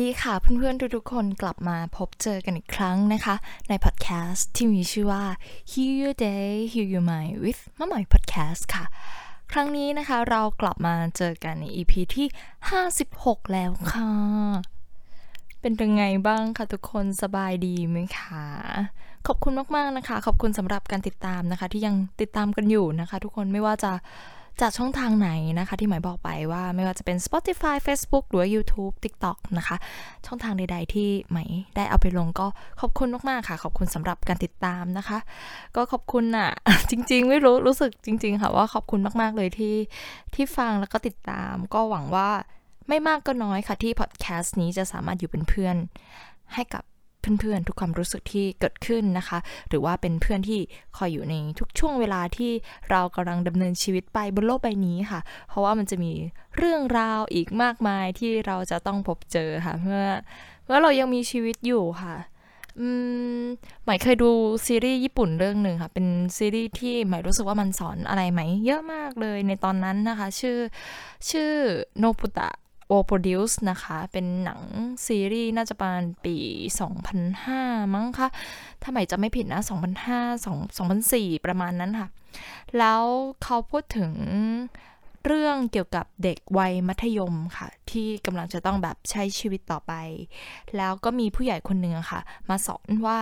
ดีค่ะเพื่อนๆทุกๆคนกลับมาพบเจอกันอีกครั้งนะคะ ในพอดแคสต์ที่มีชื่อว่า Heal Your Day Heal Your Mind with มะหมอย Podcast ค่ะ ครั้งนี้นะคะเรากลับมาเจอกันใน EP ที่ 56 แล้วค่ะ เป็นยังไงบ้างคะทุกคนสบายดีไหมคะขอบคุณมากๆนะคะ ขอบคุณสำหรับการติดตามนะคะ ที่ยังติดตามกันอยู่นะคะ ทุกคนไม่ว่าจะ จากช่องทางไหนนะคะ ที่หมายบอกไปว่าไม่ว่าจะเป็น Spotify Facebook หรือ YouTube TikTok นะคะ ช่องทางใด ๆ ที่ไหมได้เอาไปลงก็ขอบคุณมากๆค่ะ ขอบคุณสำหรับการติดตามนะคะ ก็ขอบคุณอะจริง ๆ ไม่รู้รู้สึกจริง ๆ ค่ะว่าขอบคุณมากๆเลยที่ที่ฟังแล้วก็ติดตาม ก็หวังว่าไม่มากก็น้อยค่ะที่พอดแคสต์นี้จะสามารถอยู่เป็นเพื่อนให้กับ เพื่อนๆ ทุกความรู้สึกที่เกิดขึ้นนะคะ หรือว่าเป็นเพื่อนที่คอยอยู่ในทุกช่วงเวลาที่เรากำลังดำเนินชีวิตไปบนโลกใบนี้ค่ะ เพราะว่ามันจะมีเรื่องราวอีกมากมายที่เราจะต้องพบเจอค่ะเมื่อเมื่อเรายังมีชีวิตอยู่ค่ะอืมหมายเคยดูซีรีส์ญี่ปุ่นเรื่องหนึ่งค่ะ เป็นซีรีส์ที่หมายรู้สึกว่ามันสอนอะไรไหม เยอะมากเลยในตอนนั้นนะคะ ชื่อชื่อโนปุตะ โอโปรดิวส์นะคะ เป็นหนังซีรีส์น่าจะประมาณปี 2005 มั้งคะถ้าหมายจะไม่ผิดนะ 2005 2004 ประมาณนั้นค่ะ แล้วเขาพูดถึงเรื่องเกี่ยวกับเด็กวัยมัธยมค่ะ ที่กำลังจะต้องแบบใช้ชีวิตต่อไป แล้วก็มีผู้ใหญ่คนหนึ่งค่ะ มาสอนว่า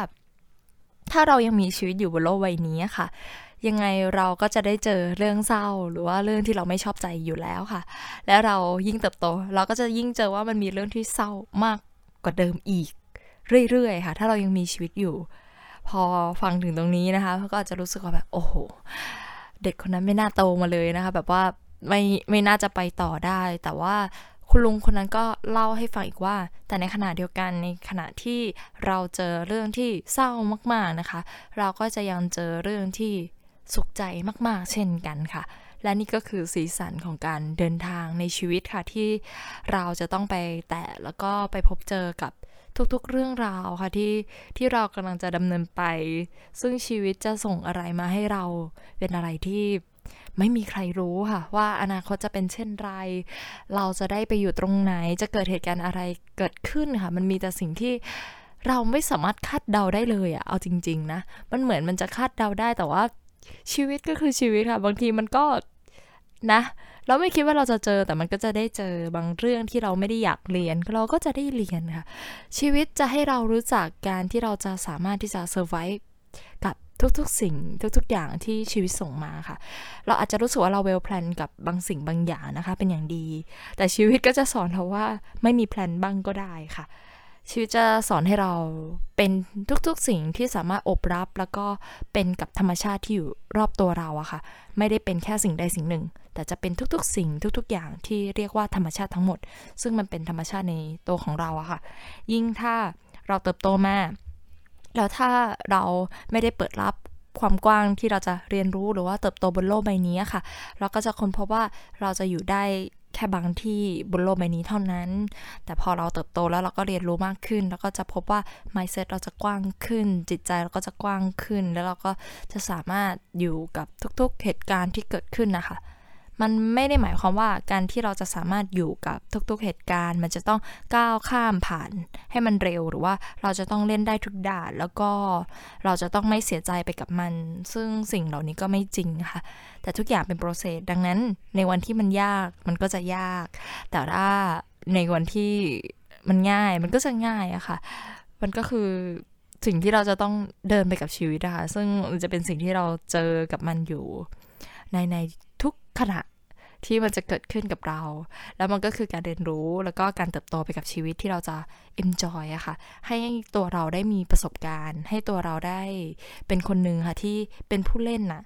ถ้าเรายังมีชีวิตอยู่บนโลกใบนี้ค่ะ ยังไงเราก็จะได้เจอเรื่องเศร้าหรือว่าเรื่องที่เราไม่ชอบใจอยู่แล้วค่ะ และเรายิ่งเติบโต เราก็จะยิ่งเจอว่ามันมีเรื่องที่เศร้ามากกว่าเดิมอีก เรื่อยๆค่ะ ถ้าเรายังมีชีวิตอยู่ พอฟังถึงตรงนี้นะคะก็อาจจะรู้สึกว่าแบบโอ้โหเด็กคนนั้นไม่น่าโตมาเลยนะคะ แบบว่าไม่ไม่น่าจะไปต่อได้ แต่ว่าคุณลุงคนนั้นก็เล่าให้ฟังอีกว่า แต่ในขณะเดียวกันในขณะที่เราเจอเรื่องที่เศร้ามากๆนะคะ เราก็จะยังเจอเรื่องที่ สุขใจมากๆ เช่นกันค่ะ และนี่ก็คือสีสันของการเดินทางในชีวิตค่ะ ที่เราจะต้องไปแตะแล้วก็ไปพบเจอกับทุกๆเรื่องราวค่ะที่ที่เรากำลังจะดำเนินไป ซึ่งชีวิตจะส่งอะไรมาให้เราเป็นอะไรที่ไม่มีใครรู้ค่ะ ว่าอนาคตจะเป็นเช่นไร เราจะได้ไปอยู่ตรงไหน จะเกิดเหตุการณ์อะไรเกิดขึ้นค่ะ มันมีแต่สิ่งที่เราไม่สามารถคาดเดาได้เลยอะเอาจริง ๆ นะ มันเหมือนมันจะคาดเดาได้แต่ว่า ชีวิตก็คือชีวิตค่ะ บางทีมันก็นะ เราไม่คิดว่าเราจะเจอแต่มันก็จะได้เจอบางเรื่องที่เราไม่ได้อยากเรียน เราก็จะได้เรียนค่ะ ชีวิตจะให้เรารู้จักการที่เราจะสามารถที่จะ survive กับทุกๆ สิ่งทุกๆ อย่างที่ชีวิตส่งมาค่ะ เราอาจจะรู้สึกว่าเรา well plan กับบางสิ่งบางอย่างนะคะ เป็นอย่างดี แต่ชีวิตก็จะสอนเราว่าไม่มี plan บ้างก็ได้ค่ะ ชีวิตจะสอนให้เราเป็นทุกๆสิ่งที่สามารถอบรับ แล้วก็เป็นกับธรรมชาติที่อยู่รอบตัวเราอะค่ะ ไม่ได้เป็นแค่สิ่งใดสิ่งหนึ่ง แต่จะเป็นทุกๆ สิ่งทุก ๆ อย่างที่เรียกว่าธรรมชาติทั้งหมด ซึ่งมันเป็นธรรมชาติในตัวของเราอะค่ะ ยิ่งถ้าเราเติบโตมาแล้วถ้าเราไม่ได้เปิดรับความกว้างที่เราจะเรียนรู้หรือว่าเติบโตบนโลกใบนี้ค่ะ เราก็จะค้นพบว่าเราจะอยู่ได้ แค่บางที่บนโลกใบนี้เท่านั้น แต่พอเราเติบโตแล้วเราก็เรียนรู้มากขึ้น แล้วก็จะพบว่า mindset เราจะกว้างขึ้น จิตใจเราก็จะกว้างขึ้น แล้วเราก็จะสามารถอยู่กับทุกๆเหตุการณ์ที่เกิดขึ้นนะคะ มันไม่ได้หมายความว่าการที่เราจะสามารถอยู่กับทุกๆเหตุการณ์ มันจะต้องก้าวข้ามผ่านให้มันเร็วหรือว่าเราจะต้องเล่นได้ทุกด่าน แล้วก็เราจะต้องไม่เสียใจไปกับมัน ซึ่งสิ่งเหล่านี้ก็ไม่จริงค่ะ แต่ทุกอย่างเป็นโปรเซสดังนั้นในวันที่มันยากมันก็จะยาก แต่ถ้าในวันที่มันง่ายมันก็จะง่ายอะค่ะ มันก็คือสิ่งที่เราจะต้องเดินไปกับชีวิตนะคะซึ่งจะเป็นสิ่งที่เราเจอกับมันอยู่ ในในทุกขณะ ที่มันจะเกิดขึ้นกับเรา แล้วมันก็คือการเรียนรู้แล้วก็การเติบโตไปกับชีวิตที่เราจะ enjoy อะค่ะ ให้ตัวเราได้มีประสบการณ์ ให้ตัวเราได้เป็นคนหนึ่งค่ะที่เป็นผู้เล่นน่ะ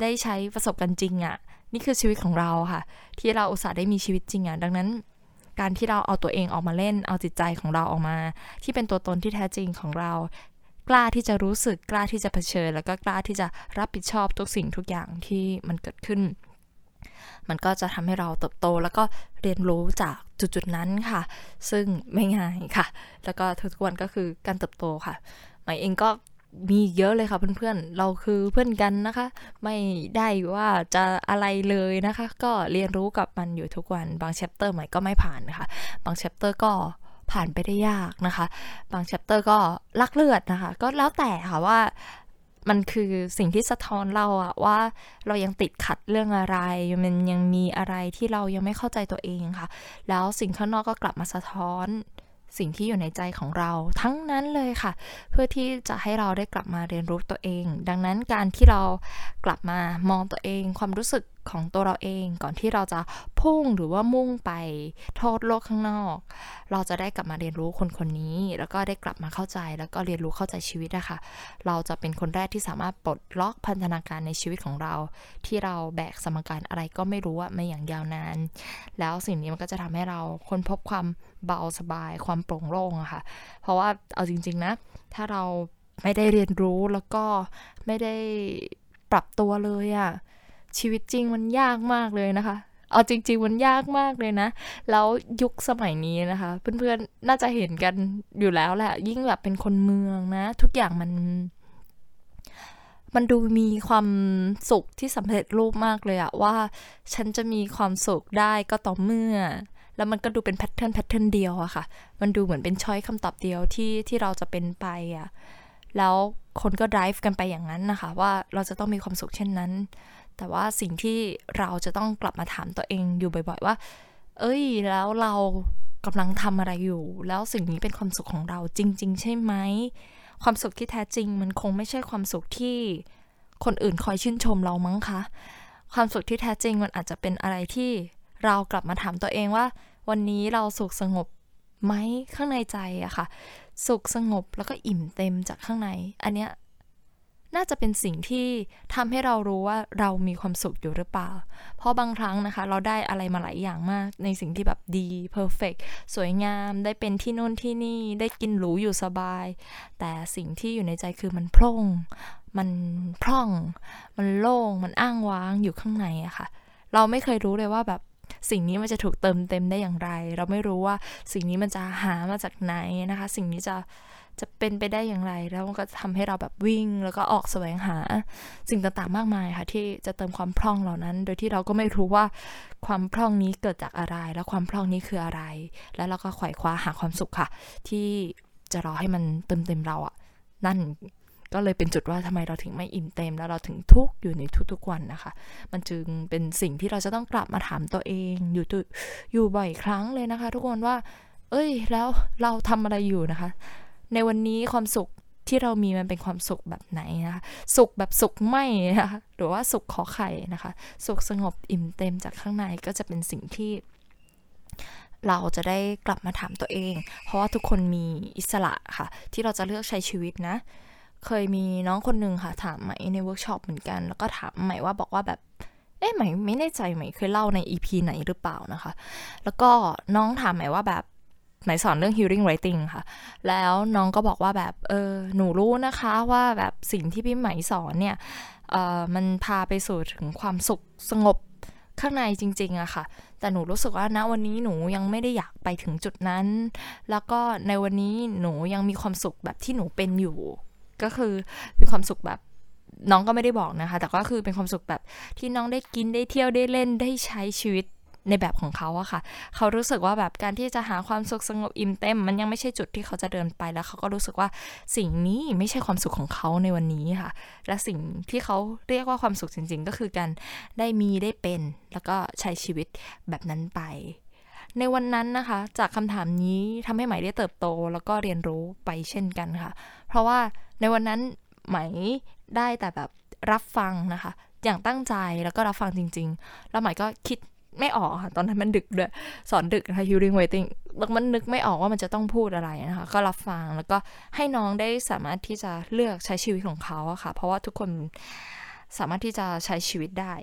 ได้ใช้ประสบการณ์จริงอะนี่คือชีวิตของเราค่ะ ที่เราอุตส่าห์ได้มีชีวิตจริงอะดังนั้นการที่เราเอาตัวเองออกมาเล่น เอาจิตใจของเราออกมา ที่เป็นตัวตนที่แท้จริงของเรา กล้าที่จะรู้สึกกล้าที่จะเผชิญ แล้วก็กล้าที่จะรับผิดชอบทุกสิ่งทุกอย่างที่มันเกิดขึ้น มันก็จะทำให้เราเติบโตแล้วก็เรียนรู้จากจุดๆนั้นค่ะ ซึ่งไม่ง่ายค่ะ แล้วก็ทุกวันก็คือการเติบโตค่ะไหมเองก็มีเยอะเลยค่ะเพื่อนๆ เราคือเพื่อนกันนะคะ ไม่ได้ว่าจะอะไรเลยนะคะ ก็เรียนรู้กับมันอยู่ทุกวัน บาง chapter ไหมก็ไม่ผ่านนะคะ บาง chapter ก็ผ่านไปได้ยากนะคะ บาง chapter ก็เลือดนะคะ ก็แล้วแต่ค่ะว่า มันคือสิ่งที่สะท้อนเราอะว่าเรายังติดขัดเรื่องอะไร มันยังมีอะไรที่เรายังไม่เข้าใจตัวเองค่ะ แล้วสิ่งข้างนอกก็กลับมาสะท้อนสิ่งที่อยู่ในใจของเราทั้งนั้นเลยค่ะ เพื่อที่จะให้เราได้กลับมาเรียนรู้ตัวเอง ดังนั้นการที่เรากลับมามองตัวเอง ความรู้สึก ของตัวเราเอง ก่อนที่เราจะพุ่งหรือว่ามุ่งไปโทษโลกข้างนอก เราจะได้กลับมาเรียนรู้คนคนนี้ แล้วก็ได้กลับมาเข้าใจแล้วก็เรียนรู้เข้าใจชีวิตนะคะ เราจะเป็นคนแรกที่สามารถปลดล็อกพันธนาการในชีวิตของเรา ที่เราแบกสมการอะไรก็ไม่รู้ว่ามาอย่างยาวนาน แล้วสิ่งนี้มันก็จะทำให้เราค้นพบความเบาสบาย ความโปร่งโล่งอะค่ะ เพราะว่าเอาจริง ๆ นะ ถ้าเราไม่ได้เรียนรู้แล้วก็ไม่ได้ปรับตัวเลยอะ ชีวิตจริงมันยากมากเลยนะคะ เอาจริง ๆ มันยากมากเลยนะ แล้วยุคสมัยนี้นะคะ เพื่อนๆ น่าจะเห็นกันอยู่แล้วแหละ ยิ่งแบบเป็นคนเมืองนะ ทุกอย่างมัน มันดูมีความสุขที่สำเร็จรูปมากเลยอะว่า ฉันจะมีความสุขได้ก็ต่อเมื่อแล้วมันก็ดูเป็นแพทเทิร์นแพทเทิร์นเดียวอะค่ะ มันดูเหมือนเป็นช้อยคำตอบเดียวที่ที่เราจะเป็นไปอะแล้วคนก็ drive กันไปอย่างนั้นนะคะ ว่าเราจะต้องมีความสุขเช่นนั้น แต่ว่าสิ่งที่เราจะต้องกลับมาถามตัวเองอยู่บ่อยๆว่า เอ้ย แล้วเรากำลังทำอะไรอยู่ แล้วสิ่งนี้เป็นความสุขของเราจริง ๆ ใช่ไหม ความสุขที่แท้จริง มันคงไม่ใช่ความสุขที่คนอื่นคอยชื่นชมเรามั้งคะ ความสุขที่แท้จริงมันอาจจะเป็นอะไรที่เรากลับมาถามตัวเองว่า วันนี้เราสุขสงบไหมข้างในใจอะค่ะ สุขสงบแล้วก็อิ่มเต็มจากข้างใน อันเนี้ย น่าจะเป็นสิ่งที่ทำให้เรารู้ว่าเรามีความสุขอยู่หรือเปล่า เพราะบางครั้งนะคะ เราได้อะไรมาหลายอย่างมากในสิ่งที่แบบดีเพอร์เฟกสวยงาม ได้เป็นที่นู่นที่นี่ได้กินหรูอยู่สบาย แต่สิ่งที่อยู่ในใจคือมันพร่ง มันพร่อง มันโล่ง มันอ้างว้างอยู่ข้างในอะค่ะ เราไม่เคยรู้เลยว่าแบบสิ่งนี้มันจะถูกเติมเต็มได้อย่างไร เราไม่รู้ว่าสิ่งนี้มันจะหามาจากไหนนะคะ สิ่งนี้จะ จะเป็นไปได้อย่างไร แล้วมันก็ทำให้เราแบบวิ่ง แล้วก็ออกแสวงหาสิ่งต่างๆมากมายค่ะ ที่จะเติมความพร่องเหล่านั้น โดยที่เราก็ไม่รู้ว่าความพร่องนี้เกิดจากอะไร แล้วความพร่องนี้คืออะไร แล้วเราก็ไขว่คว้าหาความสุขค่ะ ที่จะรอให้มันเติมเต็มเราอะ่ะนั่นก็เลยเป็นจุดว่าทำไมเราถึงไม่อิ่มเต็ม แล้วเราถึงทุกข์อยู่ในทุกๆวันนะคะ มันจึงเป็นสิ่งที่เราจะต้องกลับมาถามตัวเองอยู่อยู่บ่อยครั้งเลยนะคะ ทุกคนว่า เอ้ย แล้วเราทำอะไรอยู่นะคะ ในวันนี้ความสุขที่เรามีมันเป็นความสุขแบบไหนนะคะสุขแบบสุขไม่นะคะหรือว่าสุขขอไข่นะคะ สุขสงบอิ่มเต็มจากข้างในก็จะเป็นสิ่งที่ เราจะได้กลับมาถามตัวเอง เพราะว่าทุกคนมีอิสระค่ะ ที่เราจะเลือกใช้ชีวิตนะ เคยมีน้องคนหนึ่งค่ะ ถามไหมในเวิร์กช็อปเหมือนกัน แล้วก็ถามไหมว่าบอกว่าแบบเอ๊ะไหมไม่แน่ใจไหมเคยเล่าใน EP ไหนหรือเปล่านะคะ แล้วก็น้องถามไหมว่าแบบ ไหมสอนเรื่อง healing writing ค่ะ แล้วน้องก็บอกว่าแบบเออหนูรู้นะคะว่าแบบสิ่งที่พี่ไหมสอนเนี่ยเออมันพาไปสู่ถึงความสุขสงบข้างในจริงๆอะค่ะ แต่หนูรู้สึกว่าณวันนี้หนูยังไม่ได้อยากไปถึงจุดนั้น แล้วก็ในวันนี้หนูยังมีความสุขแบบที่หนูเป็นอยู่ ก็คือมีความสุขแบบน้องก็ไม่ได้บอกนะคะ แต่ก็คือเป็นความสุขแบบที่น้องได้กินได้เที่ยวได้เล่นได้ใช้ชีวิต ในแบบของเขาอะค่ะ เขารู้สึกว่าแบบการที่จะหาความสุขสงบอิ่มเต็ม มันยังไม่ใช่จุดที่เขาจะเดินไปแล้วเขาก็รู้สึกว่าสิ่งนี้ไม่ใช่ความสุขของเขาในวันนี้ค่ะ และสิ่งที่เขาเรียกว่าความสุขจริง ๆ ก็คือการได้มีได้เป็น แล้วก็ใช้ชีวิตแบบนั้นไปในวันนั้นนะคะ จากคำถามนี้ทำให้ไหมได้เติบโต แล้วก็เรียนรู้ไปเช่นกันค่ะ เพราะว่าในวันนั้นไหมได้แต่แบบรับฟังนะคะ อย่างตั้งใจแล้วก็รับฟังจริง ๆ แล้วไหมก็คิด ไม่ออกค่ะ ตอนนั้นมันดึกด้วย สอนดึกนะคะ hearing waiting แล้วมันนึกไม่ออกว่ามันจะต้องพูดอะไรนะคะ ก็รับฟังแล้วก็ให้น้องได้สามารถที่จะเลือกใช้ชีวิตของเขาอะค่ะ เพราะว่าทุกคนสามารถที่จะใช้ชีวิตได้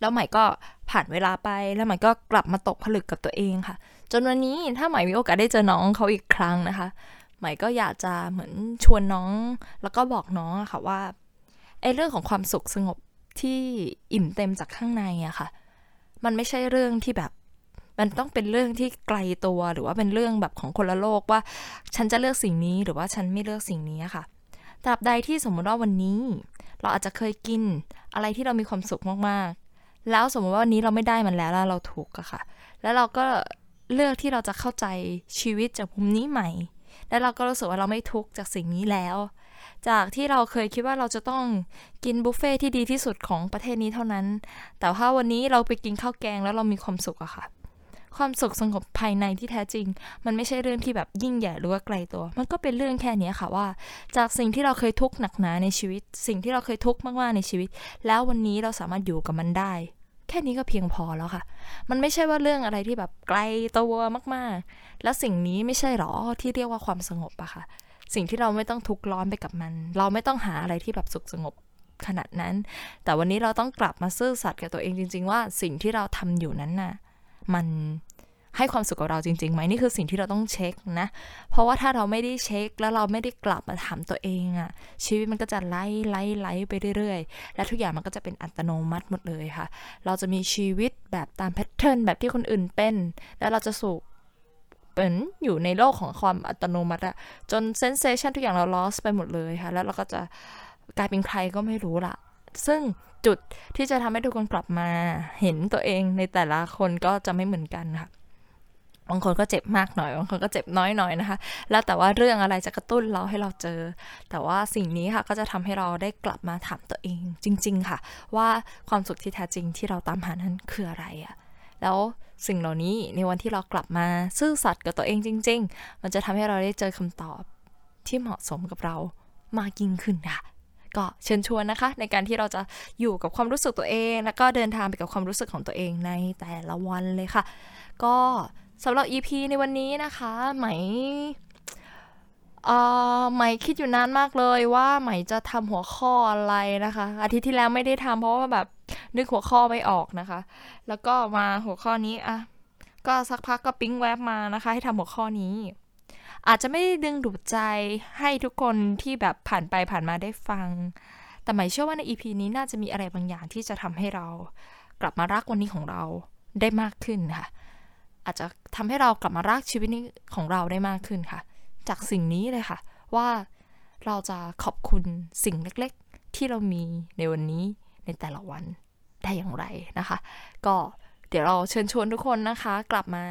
แล้วใหม่ก็ผ่านเวลาไปแล้วใหม่ก็กลับมาตกผลึกกับตัวเองค่ะ จนวันนี้ถ้าใหม่มีโอกาสได้เจอน้องเขาอีกครั้งนะคะใหม่ก็อยากจะเหมือนชวนน้อง แล้วก็บอกน้องอะค่ะว่าไอ้เรื่องของความสุขสงบที่อิ่มเต็มจากข้างในอะค่ะ มันไม่ใช่เรื่องที่แบบ มันต้องเป็นเรื่องที่ไกลตัวหรือว่าเป็นเรื่องแบบของคนละโลกว่า ฉันจะเลือกสิ่งนี้หรือว่าฉันไม่เลือกสิ่งนี้ค่ะตราบใดที่สมมติว่าวันนี้ เราอาจจะเคยกินอะไรที่เรามีความสุขมากๆ แล้วสมมติว่าวันนี้เราไม่ได้มันแล้วแล้วเราถูกอะค่ะ แล้วเราก็เลือกที่เราจะเข้าใจชีวิตจากมุมนี้ใหม่ แล้วเราก็รู้สึกว่าเราไม่ทุกข์จากสิ่งนี้แล้ว จากที่เราเคยคิดว่าเราจะต้องกินบุฟเฟ่ที่ดีที่สุดของประเทศนี้เท่านั้น แต่ว่าวันนี้เราไปกินข้าวแกงแล้วเรามีความสุขอะค่ะ ความสุขสงบภายในที่แท้จริง มันไม่ใช่เรื่องที่แบบยิ่งใหญ่หรือว่าไกลตัว มันก็เป็นเรื่องแค่นี้ค่ะว่า จากสิ่งที่เราเคยทุกข์หนักหนาในชีวิต สิ่งที่เราเคยทุกข์มากๆในชีวิต แล้ววันนี้เราสามารถอยู่กับมันได้ แค่นี้ก็เพียงพอแล้วค่ะ มันไม่ใช่ว่าเรื่องอะไรที่แบบไกลตัวมากๆ แล้วสิ่งนี้ไม่ใช่หรอที่เรียกว่าความสงบอะค่ะ สิ่งที่เราไม่ต้องทุกข์ร้อนไปกับมัน เราไม่ต้องหาอะไรที่แบบสุขสงบขนาดนั้น แต่วันนี้เราต้องกลับมาซื่อสัตย์กับตัวเองจริง ๆ ว่าสิ่งที่เราทำอยู่นั้นน่ะมันให้ความสุขกับเราจริงๆไหมนี่คือสิ่งที่เราต้องเช็คนะ เพราะว่าถ้าเราไม่ได้เช็ค แล้วเราไม่ได้กลับมาถามตัวเองอะชีวิตมันก็จะไล่ไล่ไล่ไปเรื่อยๆ และทุกอย่างมันก็จะเป็นอัตโนมัติหมดเลยค่ะ เราจะมีชีวิตแบบตามแพทเทิร์นแบบที่คนอื่นเป็น แล้วเราจะสุข เป็นอยู่ในโลกของความอัตโนมัติอะจนเซนเซชันทุกอย่างเราลอสไปหมดเลยค่ะ แล้วเราก็จะกลายเป็นใครก็ไม่รู้ละซึ่งจุดที่จะทำให้ทุกคนกลับมาเห็นตัวเองในแต่ละคนก็จะไม่เหมือนกันค่ะบางคนก็เจ็บมากหน่อย บางคนก็เจ็บน้อยหน่อยนะคะ แล้วแต่ว่าเรื่องอะไรจะกระตุ้นเราให้เราเจอ แต่ว่าสิ่งนี้ค่ะก็จะทำให้เราได้กลับมาถามตัวเองจริง ๆ ค่ะ ว่าความสุขที่แท้จริงที่เราตามหานั้นคืออะไรอะ แล้วสิ่งเหล่านี้ในวันที่เรากลับมาซื่อสัตย์กับตัวเองจริง ๆ มันจะทำให้เราได้เจอคำตอบที่เหมาะสมกับเรามากยิ่งขึ้นค่ะก็เชิญชวนนะคะ ในการที่เราจะอยู่กับความรู้สึกตัวเอง แล้วก็เดินทางไปกับความรู้สึกของตัวเองในแต่ละวันเลยค่ะ ก็สำหรับ EP ในวันนี้นะคะไหมเอ่อไหมคิดอยู่นานมากเลยว่าไหมจะทำหัวข้ออะไรนะคะ อาทิตย์ที่แล้วไม่ได้ทำเพราะว่าแบบ นึกหัวข้อไม่ออกนะคะ แล้วก็มาหัวข้อนี้อะก็สักพักก็ปิ๊งแวบมานะคะ ให้ทำหัวข้อนี้ อาจจะไม่ได้ดึงดูดใจให้ทุกคนที่แบบผ่านไปผ่านมาได้ฟัง แต่หมายเชื่อว่าใน EP นี้น่าจะมีอะไรบางอย่างที่จะทำให้เรา กลับมารักวันนี้ของเราได้มากขึ้นค่ะ อาจจะทำให้เรากลับมารักชีวิตนี้ของเราได้มากขึ้นค่ะ จากสิ่งนี้เลยค่ะ ว่าเราจะขอบคุณสิ่งเล็ก ๆ ที่เรามีในวันนี้ ในแต่ละวันได้อย่างไรนะคะ ก็เดี๋ยวเราเชิญชวนทุกคนนะคะ กลับมา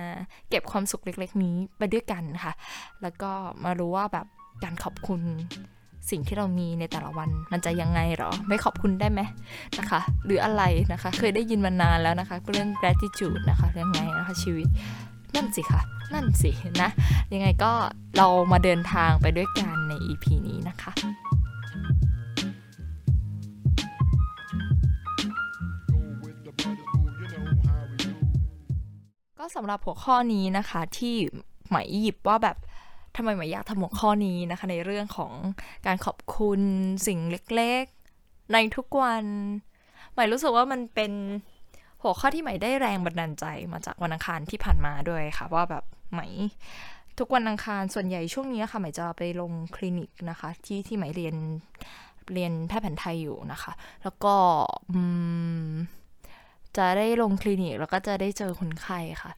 เก็บความสุขเล็ก ๆ นี้ไปด้วยกันค่ะ แล้วก็มารู้ว่าแบบการขอบคุณสิ่งที่เรามีในแต่ละวันมันจะยังไงหรอ ไม่ขอบคุณได้ไหมนะคะ หรืออะไรนะคะ เคยได้ยินมานานแล้วนะคะ เรื่อง gratitude นะคะยังไงนะคะชีวิตนั่นสิคะนั่นสินะ ยังไงก็เรามาเดินทางไปด้วยกันใน EP นี้นะคะ ก็สำหรับหัวข้อนี้นะคะที่หมายหยิบว่าแบบทำไมหมายอยากทำหัวข้อนี้นะคะ ในเรื่องของการขอบคุณสิ่งเล็กๆ ในทุกวันหมายรู้สึกว่ามันเป็นหัวข้อที่หมายได้แรงบันดาลใจมาจากวันอังคารที่ผ่านมาด้วยค่ะ ว่าแบบหมายทุกวันอังคารส่วนใหญ่ช่วงนี้ค่ะหมายจะไปลงคลินิกนะคะ ที่ที่หมายเรียนเรียนแพทย์แผนไทยอยู่นะคะ แล้วก็ จะได้ลงคลินิกแล้วก็จะได้เจอคนไข้ค่ะ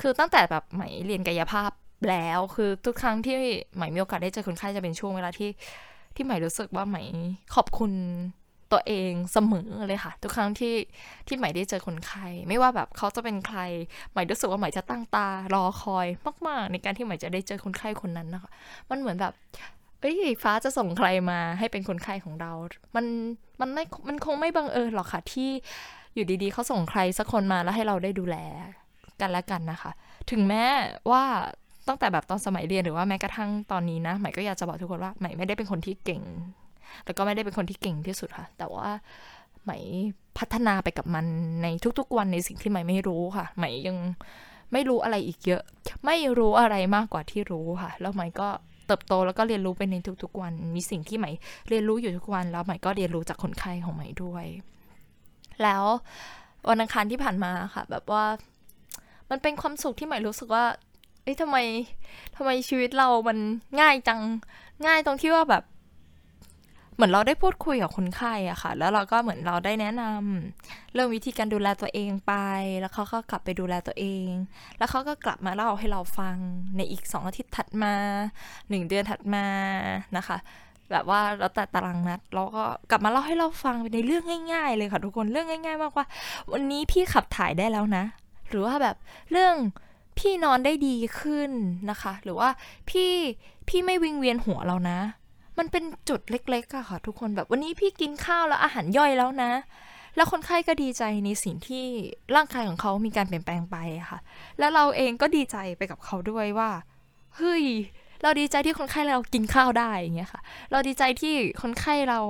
คือตั้งแต่แบบหมายเรียนกายภาพแล้วคือทุกครั้งที่ใหม่มีโอกาสได้เจอคนไข้จะเป็นช่วงเวลาที่ที่ใหม่รู้สึกว่าใหม่ขอบคุณตัวเองเสมอเลยค่ะ ทุกครั้งที่ที่ใหม่ได้เจอคนไข้ไม่ว่าแบบเขาจะเป็นใครใหม่รู้สึกว่าใหม่จะตั้งตารอคอยมาก ๆ ในการที่ใหม่จะได้เจอคนไข้คนนั้นนะคะ มันเหมือนแบบ เอ้ยฟ้าจะส่งใครมาให้เป็นคนไข้ของเรา มันมันไม่มันคงไม่บังเอิญหรอกค่ะที่ อยู่ดีๆเขาส่งใครสักคนมาแล้วให้เราได้ดูแลกันและกันนะคะ ถึงแม้ว่าตั้งแต่แบบตอนสมัยเรียนหรือว่าแม้กระทั่งตอนนี้นะใหม่ก็อยากจะบอกทุกคนว่าใหม่ไม่ได้เป็นคนที่เก่ง แล้วก็ไม่ได้เป็นคนที่เก่งที่สุดค่ะ แต่ว่าใหม่พัฒนาไปกับมันในทุกๆวันในสิ่งที่ใหม่ไม่รู้ค่ะใหม่ยังไม่รู้อะไรอีกเยอะ ไม่รู้อะไรมากกว่าที่รู้ค่ะ แล้วใหม่ก็เติบโตแล้วก็เรียนรู้ไปในทุกๆวัน มีสิ่งที่ใหม่เรียนรู้อยู่ทุกวัน แล้วใหม่ก็เรียนรู้จากคนไข้ของใหม่ด้วย แล้ววันอังคารที่ผ่านมาค่ะ แบบว่า มันเป็นความสุขที่ใหม่รู้สึกว่าเอ้ยทำไมทำไมชีวิตเรามันง่ายจังง่ายตรงที่ว่าแบบ เหมือนเราได้พูดคุยกับคนไข้อะค่ะ แล้วเราก็เหมือนเราได้แนะนำเรื่องวิธีการดูแลตัวเองไป แล้วเขาก็กลับไปดูแลตัวเอง แล้วเขาก็กลับมาเล่าให้เราฟังในอีกสองอาทิตย์ถัดมาหนึ่งเดือนถัดมานะคะ แบบว่าเราแต่ตารางนัดเราก็กลับมาเล่าให้เราฟังในเรื่องง่าย ๆ เลยค่ะทุกคนเรื่องง่าย ๆ มากว่า วันนี้พี่ขับถ่ายได้แล้วนะ หรือว่าแบบเรื่องพี่นอนได้ดีขึ้นนะคะ หรือว่าพี่พี่ไม่วิงเวียนหัวเรานะ มันเป็นจุดเล็กๆอะค่ะ ทุกคนแบบวันนี้พี่กินข้าวแล้วอาหารย่อยแล้วนะ แล้วคนไข้ก็ดีใจในสิ่งที่ร่างกายของเขามีการเปลี่ยนแปลงไปค่ะ แล้วเราเองก็ดีใจไปกับเขาด้วยว่าเฮ้ย เราดีใจที่คนไข้เรากินข้าวได้อย่างเงี้ยค่ะ เราดีใจที่คนไข้เรา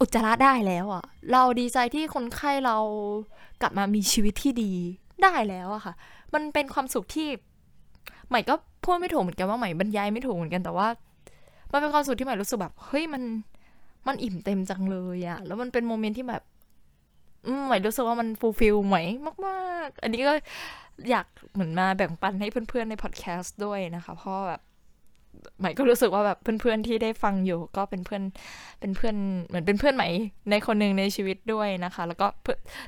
อุจจาระได้แล้วอะเราดีใจที่คนไข้เรากลับมามีชีวิตที่ดีได้แล้วอะค่ะ มันเป็นความสุขที่ใหม่ก็พูดไม่ถูกเหมือนกันว่าใหม่บรรยายไม่ถูกเหมือนกันแต่ว่า มันเป็นความสุขที่ใหม่รู้สึกแบบเฮ้ยมันมันอิ่มเต็มจังเลยอะแล้วมันเป็น moment ที่แบบใหม่รู้สึกว่ามัน fulfill ใหม่มาก ๆ อันนี้ก็ อยากเหมือนมาแบ่งปันให้เพื่อนๆในพอดแคสต์ด้วยนะคะเพราะแบบใหม่ก็รู้สึกว่าแบบเพื่อนๆที่ได้ฟังอยู่ก็เป็นเพื่อนเป็นเพื่อนเหมือนเป็นเพื่อนใหม่ในคนหนึ่งในชีวิตด้วยนะคะ แล้วก็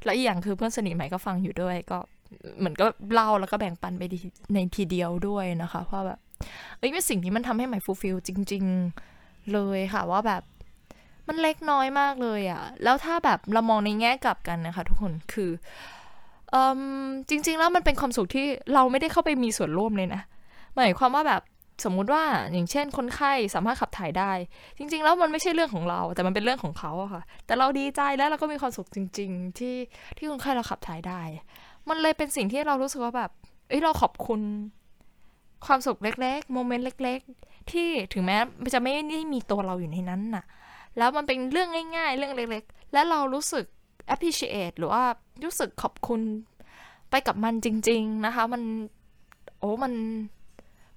แล้วอีกอย่างคือเพื่อนสนิทใหม่ก็ฟังอยู่ด้วย ก็เหมือนก็เล่าแล้วก็แบ่งปันไปในทีเดียวด้วยนะคะ เพราะแบบเอ้ยเป็นสิ่งที่มันทำให้ใหม่ฟูลฟิลจริง ๆเลยค่ะว่าแบบมันเล็กน้อยมากเลยอะแล้วถ้าแบบเรามองในแง่กลับกันนะคะ ทุกคนคือ จริง ๆ แล้วมันเป็นความสุขที่เราไม่ได้เข้าไปมีส่วนร่วมเลยนะ หมายความว่าแบบสมมุติว่าอย่างเช่น คนไข้สามารถขับถ่ายได้ จริง ๆ แล้วมันไม่ใช่เรื่องของเรา แต่มันเป็นเรื่องของเขาอะค่ะ แต่เราดีใจแล้วเราก็มีความสุขจริง ๆ ที่ที่คนไข้เราขับถ่ายได้ มันเลยเป็นสิ่งที่เรารู้สึกว่าแบบเอ้ยเราขอบคุณ ความสุขเล็กๆโมเมนต์เล็ก ๆ ที่ถึงแม้จะไม่ได้มีตัวเราอยู่ในนั้นน่ะ แล้วมันเป็นเรื่องง่าย ๆ เรื่องเล็ก ๆ และเรารู้สึก appreciate หรือว่ารู้สึกขอบคุณไปกับมันจริง ๆนะคะ มันโอ้มัน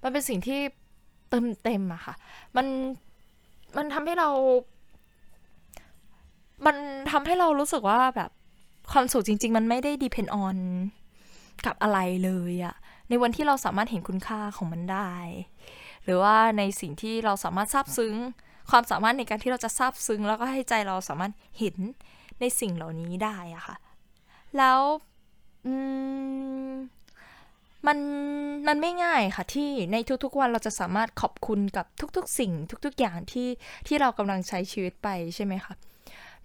มันเป็นสิ่งที่เติมเต็มอะค่ะ มันมันทำให้เรา มันทำให้เรารู้สึกว่าแบบความสุขจริง ๆ มันไม่ได้ดีเพนออนกับอะไรเลยอะในวันที่เราสามารถเห็นคุณค่าของมันได้ หรือว่าในสิ่งที่เราสามารถซาบซึ้ง ความสามารถในการที่เราจะซาบซึ้ง แล้วก็ให้ใจเราสามารถเห็น ในสิ่งเหล่านี้ได้อะค่ะ แล้วมันมันไม่ง่ายค่ะที่ในทุกๆวันเราจะสามารถขอบคุณกับทุกๆ สิ่ง ทุก ๆ อย่างที่ที่เรากำลังใช้ชีวิตไปใช่ไหมคะ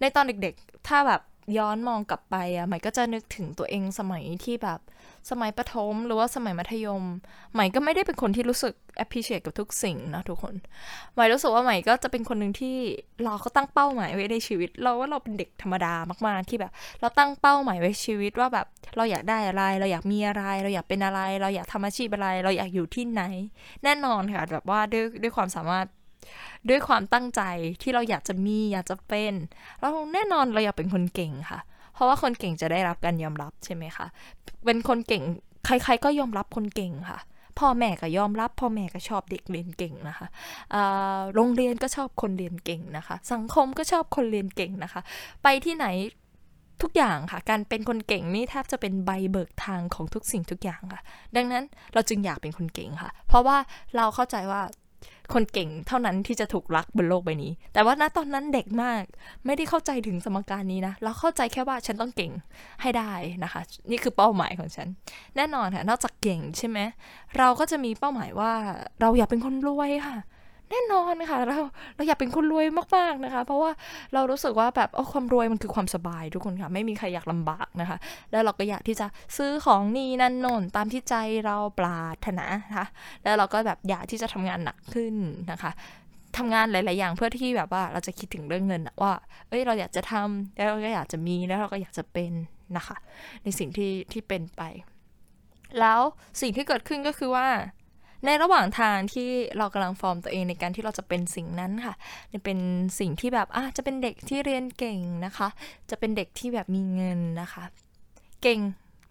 ในตอนเด็กๆ ถ้าแบบ ย้อนมองกลับไปอะใหม่ก็จะนึกถึงตัวเองสมัยที่แบบสมัยประถมหรือว่าสมัยมัธยม ใหม่ก็ไม่ได้เป็นคนที่รู้สึก appreciate กับทุกสิ่งนะทุกคน ใหม่รู้สึกว่าใหม่ก็จะเป็นคนหนึ่งที่เราก็ตั้งเป้าหมายไว้ในชีวิต เราว่าเราเป็นเด็กธรรมดามากๆที่แบบ เราตั้งเป้าหมายไว้ชีวิตว่าแบบเราอยากได้อะไร เราอยากมีอะไร เราอยากเป็นอะไร เราอยากทำอาชีพอะไร เราอยากอยู่ที่ไหน แน่นอนค่ะแบบว่าด้วยด้วยความสามารถ ด้วยความตั้งใจที่เราอยากจะมีอยากจะเป็นเราแน่นอนเราอยากเป็นคนเก่งค่ะ เพราะว่าคนเก่งจะได้รับการยอมรับใช่ไหมคะเป็นคนเก่งใคร ๆ ก็ยอมรับคนเก่งค่ะพ่อแม่ก็ยอมรับ พ่อแม่ก็ชอบเด็กเรียนเก่งนะคะโรงเรียนก็ชอบคนเรียนเก่งนะคะ สังคมก็ชอบคนเรียนเก่งนะคะ ไปที่ไหนทุกอย่างค่ะ การเป็นคนเก่งนี่แทบจะเป็นใบเบิกทางของทุกสิ่งทุกอย่างค่ะ ดังนั้นเราจึงอยากเป็นคนเก่งค่ะ เพราะว่าเราเข้าใจว่า คนเก่งเท่านั้นที่จะถูกรักบนโลกใบนี้ แต่ว่าณตอนนั้นเด็กมาก ไม่ได้เข้าใจถึงสมการนี้นะ เราเข้าใจแค่ว่าฉันต้องเก่งให้ได้นะคะ นี่คือเป้าหมายของฉัน แน่นอนค่ะ นอกจากเก่งใช่ไหม เราก็จะมีเป้าหมายว่าเราอยากเป็นคนรวยค่ะ แน่นอนค่ะเราเราอยากเป็นคนรวยมากๆนะคะ เพราะว่าเรารู้สึกว่าแบบโอ้ความรวยมันคือความสบายทุกคนค่ะ ไม่มีใครอยากลำบากนะคะ แล้วเราก็อยากที่จะซื้อของนี่นั่นโน่นตามที่ใจเราปรารถนานะคะแล้วเราก็แบบอยากที่จะทำงานหนักขึ้นนะคะทำงานหลาย ๆ อย่างเพื่อที่แบบว่าเราจะคิดถึงเรื่องเงินว่า เอ้ย เราอยากจะทำแล้วเราก็อยากจะมีแล้วเราก็อยากจะเป็นนะคะ ในสิ่งที่ที่เป็นไป แล้วสิ่งที่เกิดขึ้นก็คือว่า ในระหว่างทางที่เรากำลังฟอร์มตัวเองในการที่เราจะเป็นสิ่งนั้นค่ะจะเป็นสิ่งที่แบบอะจะเป็นเด็กที่เรียนเก่งนะคะ จะเป็นเด็กที่แบบมีเงินนะคะ เก่ง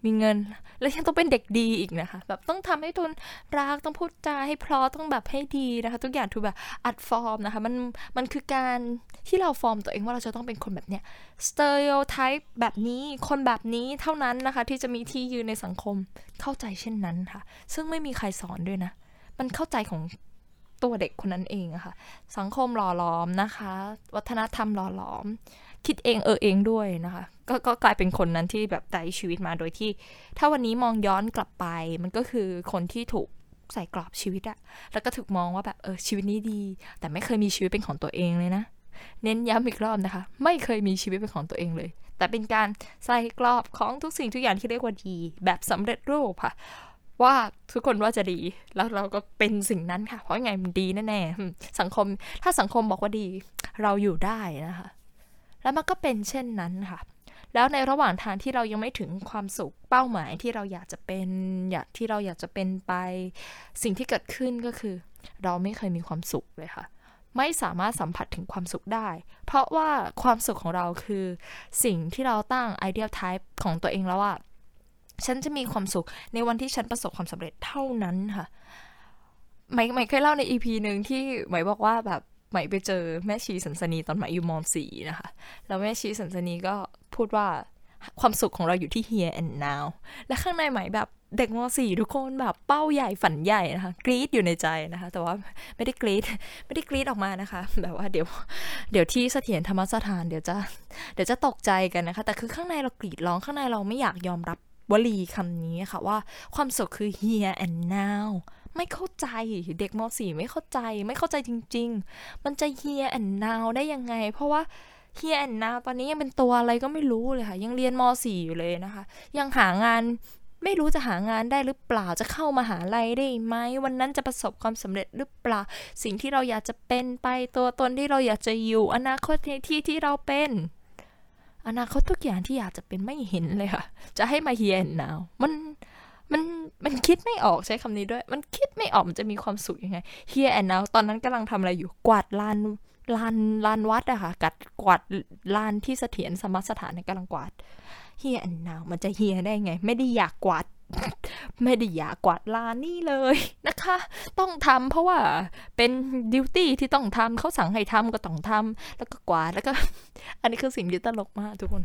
มีเงิน แล้วยังต้องเป็นเด็กดีอีกนะคะ แบบต้องทำให้ทุนรักต้องพูดจาให้เพราะต้องแบบให้ดีนะคะ ทุกอย่างถูกแบบอัดฟอร์มนะคะ มันมันคือการที่เราฟอร์มตัวเองว่าเราจะต้องเป็นคนแบบเนี้ย stereotype แบบนี้คนแบบนี้เท่านั้นนะคะ ที่จะมีที่ยืนในสังคมเข้าใจเช่นนั้นค่ะ ซึ่งไม่มีใครสอนด้วยนะ มันเข้าใจของตัวเด็กคนนั้นเองอะค่ะ สังคมหล่อหลอมนะคะ วัฒนธรรมหล่อหลอม คิดเองเออเองด้วยนะคะก็ก็กลายเป็นคนนั้นที่แบบไต่ชีวิตมาโดยที่ ถ้าวันนี้มองย้อนกลับไป มันก็คือคนที่ถูกใส่กรอบชีวิตอะแล้วก็ถูกมองว่าแบบเออชีวิตนี้ดี แต่ไม่เคยมีชีวิตเป็นของตัวเองเลยนะ เน้นย้ำอีกรอบนะคะ ไม่เคยมีชีวิตเป็นของตัวเองเลย แต่เป็นการใส่กรอบของทุกสิ่งทุกอย่างที่เรียกว่าดี แบบสำเร็จรูปค่ะ ว่าทุกคนว่าจะดี แล้วเราก็เป็นสิ่งนั้นค่ะ เพราะไงมันดีแน่ๆสังคมถ้าสังคมบอกว่าดี เราอยู่ได้นะคะ แล้วมันก็เป็นเช่นนั้นค่ะ แล้วในระหว่างทางที่เรายังไม่ถึงความสุขเป้าหมายที่เราอยากจะเป็น อยากที่เราอยากจะเป็นไป สิ่งที่เกิดขึ้นก็คือ เราไม่เคยมีความสุขเลยค่ะไม่สามารถสัมผัสถึงความสุขได้ เพราะว่าความสุขของเราคือ สิ่งที่เราตั้ง ideal type ของตัวเองแล้วอะ ฉันจะมีความสุขในวันที่ฉันประสบความสำเร็จเท่านั้นค่ะหมายหมายเคยเล่าในอีพีหนึ่งที่หมายบอกว่าแบบหมายไปเจอแม่ชีสันสนีตอนหมายอยู่มสี่นะคะแล้วแม่ชีสันสนีก็พูดว่าความสุขของเราอยู่ที่ here and now และข้างในหมายแบบเด็กมสี่ทุกคนแบบเป้าใหญ่ฝันใหญ่นะคะ กรี๊ดอยู่ในใจนะคะ แต่ว่าไม่ได้กรี๊ดไม่ได้กรี๊ดออกมานะคะ แบบว่าเดี๋ยวเดี๋ยวที่เสถียรธรรมสถานเดี๋ยวจะเดี๋ยวจะตกใจกันนะคะ แต่คือข้างในเรากรีดร้องข้างในเราไม่อยากยอมรับ วลีคำนี้ค่ะว่าความสุขคือ here and now ไม่เข้าใจเด็กม .4 ไม่เข้าใจไม่เข้าใจจริง ๆ มันจะ here and now ได้ยังไง เพราะว่า here and now ตอนนี้ยังเป็นตัวอะไรก็ไม่รู้เลยค่ะ ยังเรียนม .4 อยู่เลยนะคะ ยังหางานไม่รู้จะหางานได้หรือเปล่าจะเข้ามาหาลัยได้ไหมวันนั้นจะประสบความสำเร็จหรือเปล่า สิ่งที่เราอยากจะเป็นไปตัวตนที่เราอยากจะอยู่ อนาคตในที่ที่เราเป็น อนาคตทุกอย่างที่อยากจะเป็นไม่เห็นเลยค่ะ จะให้มาเฮียนนาวมันมันมันคิดไม่ออกใช้คำนี้ด้วย มันคิดไม่ออกมันจะมีความสุขยังไงเฮียแอนนาวตอนนั้นกำลังทำอะไรอยู่กวาดลานลานลานวัดอะค่ะกัดกวาดลานที่เสถียรสมสถานกำลังกวาดเฮียแอนนาวมันจะเฮียได้ไง ไม่ได้อยากกวาด ไม่ได้อยากกวาดลานนี่เลยนะคะ ต้องทำเพราะว่าเป็นดิวตี้ที่ต้องทำเขาสั่งให้ทำก็ต้องทำแล้วก็กวาดแล้วก็ อันนี้คือสิ่งที่ตลกมากทุกคน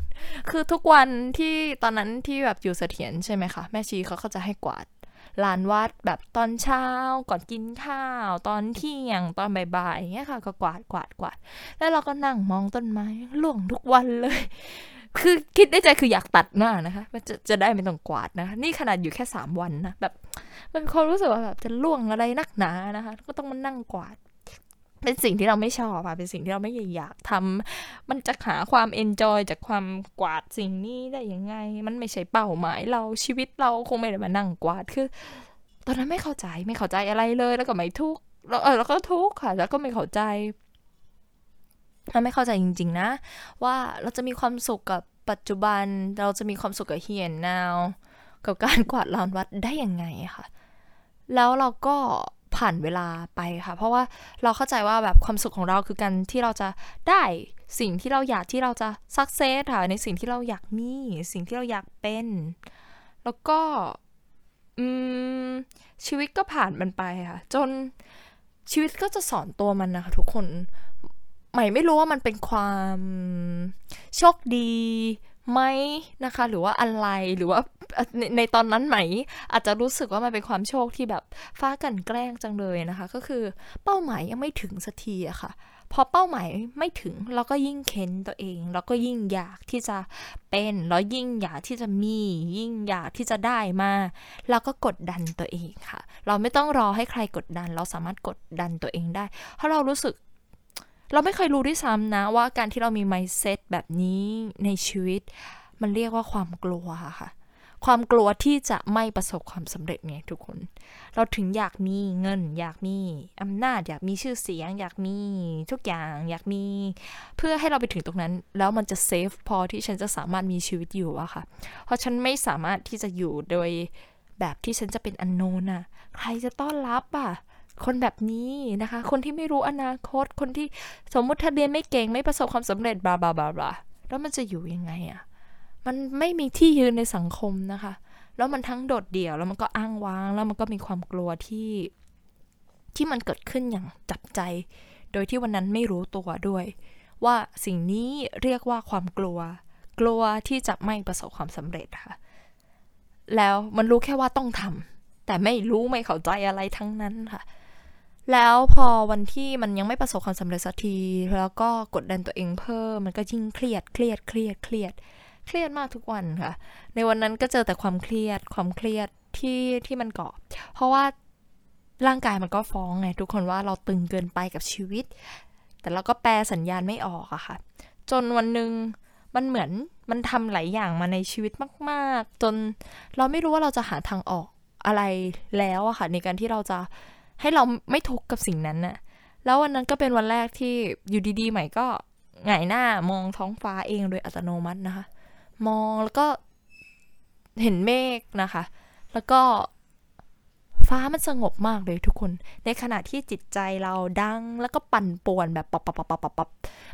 คือทุกวันที่ตอนนั้นที่แบบอยู่เสถียรใช่ไหมคะ แม่ชีเขาก็จะให้กวาดลานวัดแบบตอนเช้าก่อนกินข้าว ตอนเที่ยงตอนบ่ายๆอย่างเงี้ยค่ะก็กวาดกวาดกวาด แล้วเราก็นั่งมองต้นไม้ล่วงทุกวันเลย คือคิดในใจคืออยากตัดหน้านะคะจะจะได้ไม่ต้องกวาดนะ นี่ขนาดอยู่แค่สามวันนะแบบ มันความรู้สึกว่าแบบจะล่วงอะไรนักหนานะคะ ก็ต้องมานั่งกวาด เป็นสิ่งที่เราไม่ชอบอะเป็นสิ่งที่เราไม่อยากทำมันจะหาความเอนจอยจากความกวาดสิ่งนี้ได้ยังไง มันไม่ใช่เป้าหมายเราชีวิตเราคงไม่ได้มานั่งกวาดคือ ตอนนั้นไม่เข้าใจไม่เข้าใจอะไรเลยแล้วก็ไม่ทุกแล้วเออแล้วก็ทุกค่ะ แล้วก็ไม่เข้าใจ เราไม่เข้าใจจริง ๆ นะ ว่าเราจะมีความสุขกับปัจจุบัน เราจะมีความสุขกับเฮียนนาวกับการกวาดลานวัดได้ยังไงค่ะ แล้วเราก็ผ่านเวลาไปค่ะ เพราะว่าเราเข้าใจว่าแบบความสุขของเราคือการที่เราจะได้สิ่งที่เราอยากที่เราจะสักเซสค่ะในสิ่งที่เราอยากมีสิ่งที่เราอยากเป็น แล้วก็ชีวิตก็ผ่านมันไปค่ะ จนชีวิตก็จะสอนตัวมันนะคะทุกคน หม่ไม่รู้ว่ามันเป็นความโชคดีไหมนะคะ หรือว่าอะไรหรือว่าในในตอนนั้นไหม อาจจะรู้สึกว่ามันเป็นความโชคที่แบบฟ้ากันแกล้งจังเลยนะคะ ก็คือเป้าหมายยังไม่ถึงสักทีอะค่ะพอเป้าหมายไม่ถึงเราก็ยิ่งเค้นตัวเองเราก็ยิ่งอยากที่จะเป็นแล้วยิ่งอยากที่จะมี ยิ่งอยากที่จะได้มาเราก็กดดันตัวเองค่ะ เราไม่ต้องรอให้ใครกดดัน เราสามารถกดดันตัวเองได้ เพราะเรารู้สึก เราไม่เคยรู้ด้วยซ้ำนะว่าการที่เรามี mindset แบบนี้ในชีวิต มันเรียกว่าความกลัวค่ะ ความกลัวที่จะไม่ประสบความสำเร็จไงทุกคน เราถึงอยากมีเงิน อยากมีอำนาจ อยากมีชื่อเสียง อยากมีทุกอย่าง อยากมี เพื่อให้เราไปถึงตรงนั้น แล้วมันจะเซฟพอที่ฉันจะสามารถมีชีวิตอยู่อะค่ะ เพราะฉันไม่สามารถที่จะอยู่โดยแบบที่ฉันจะเป็นอันโนนะใครจะต้อนรับอะ คนแบบนี้นะคะ คนที่ไม่รู้อนาคต คนที่สมมุติถ้าเรียนไม่เก่งไม่ประสบความสำเร็จบลาบลาบลาบลาแล้วมันจะอยู่ยังไงอะ่ะ มันไม่มีที่ยืนในสังคมนะคะ แล้วมันทั้งโดดเดี่ยว แล้วมันก็อ้างว้าง แล้วมันก็มีความกลัวที่ที่มันเกิดขึ้นอย่างจับใจ โดยที่วันนั้นไม่รู้ตัวด้วย ว่าสิ่งนี้เรียกว่าความกลัว กลัวที่จะไม่ประสบความสำเร็จค่ะ แล้วมันรู้แค่ว่าต้องทำแต่ไม่รู้ไม่เข้าใจอะไรทั้งนั้นค่ะ แล้วพอวันที่มันยังไม่ประสบความสำเร็จสักที แล้วก็กดดันตัวเองเพิ่ม มันก็ยิ่งเครียด เครียด เครียด เครียด เครียดมากทุกวันค่ะ ในวันนั้นก็เจอแต่ความเครียด ความเครียดที่ที่มันเกาะ เพราะว่าร่างกายมันก็ฟ้องไงทุกคนว่าเราตึงเกินไปกับชีวิต แต่เราก็แปลสัญญาณไม่ออกอะค่ะ จนวันหนึ่งมันเหมือนมันทำหลายอย่างมาในชีวิตมาก ๆ จนเราไม่รู้ว่าเราจะหาทางออกอะไรแล้วอะค่ะ ในการที่เราจะ ให้เราไม่ทุกข์กับสิ่งนั้นน่ะ แล้ววันนั้นก็เป็นวันแรกที่อยู่ดีๆ ใหม่ก็หงายหน้ามองท้องฟ้าเองโดยอัตโนมัตินะคะ มองแล้วก็เห็นเมฆนะคะ แล้วก็ฟ้ามันสงบมากเลยทุกคน ในขณะที่จิตใจเราดังแล้วก็ปั่นป่วนแบบปับปับปับปับปับปับ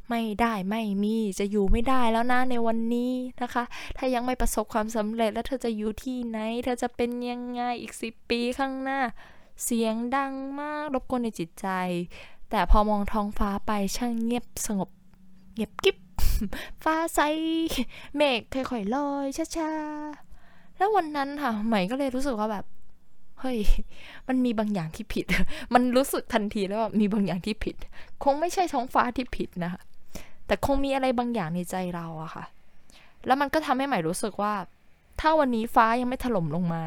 ไม่ได้ไม่มีจะอยู่ไม่ได้แล้วนะในวันนี้นะคะ ถ้ายังไม่ประสบความสำเร็จแล้วเธอจะอยู่ที่ไหน เธอจะเป็นยังไงอีกสิบปีข้างหน้า เสียงดังมากรบกวนในจิตใจ แต่พอมองท้องฟ้าไปช่างเงียบสงบ เงียบกิ๊บฟ้าใสเมฆค่อยๆลอยช้าๆแล้ววันนั้นค่ะใหม่ก็เลยรู้สึกว่าแบบเฮ้ย มันมีบางอย่างที่ผิด มันรู้สึกทันทีแล้วว่ามีบางอย่างที่ผิด คงไม่ใช่ท้องฟ้าที่ผิดนะคะ แต่คงมีอะไรบางอย่างในใจเราอะค่ะ แล้วมันก็ทำให้ใหม่รู้สึกว่า ถ้าวันนี้ฟ้ายังไม่ถล่มลงมา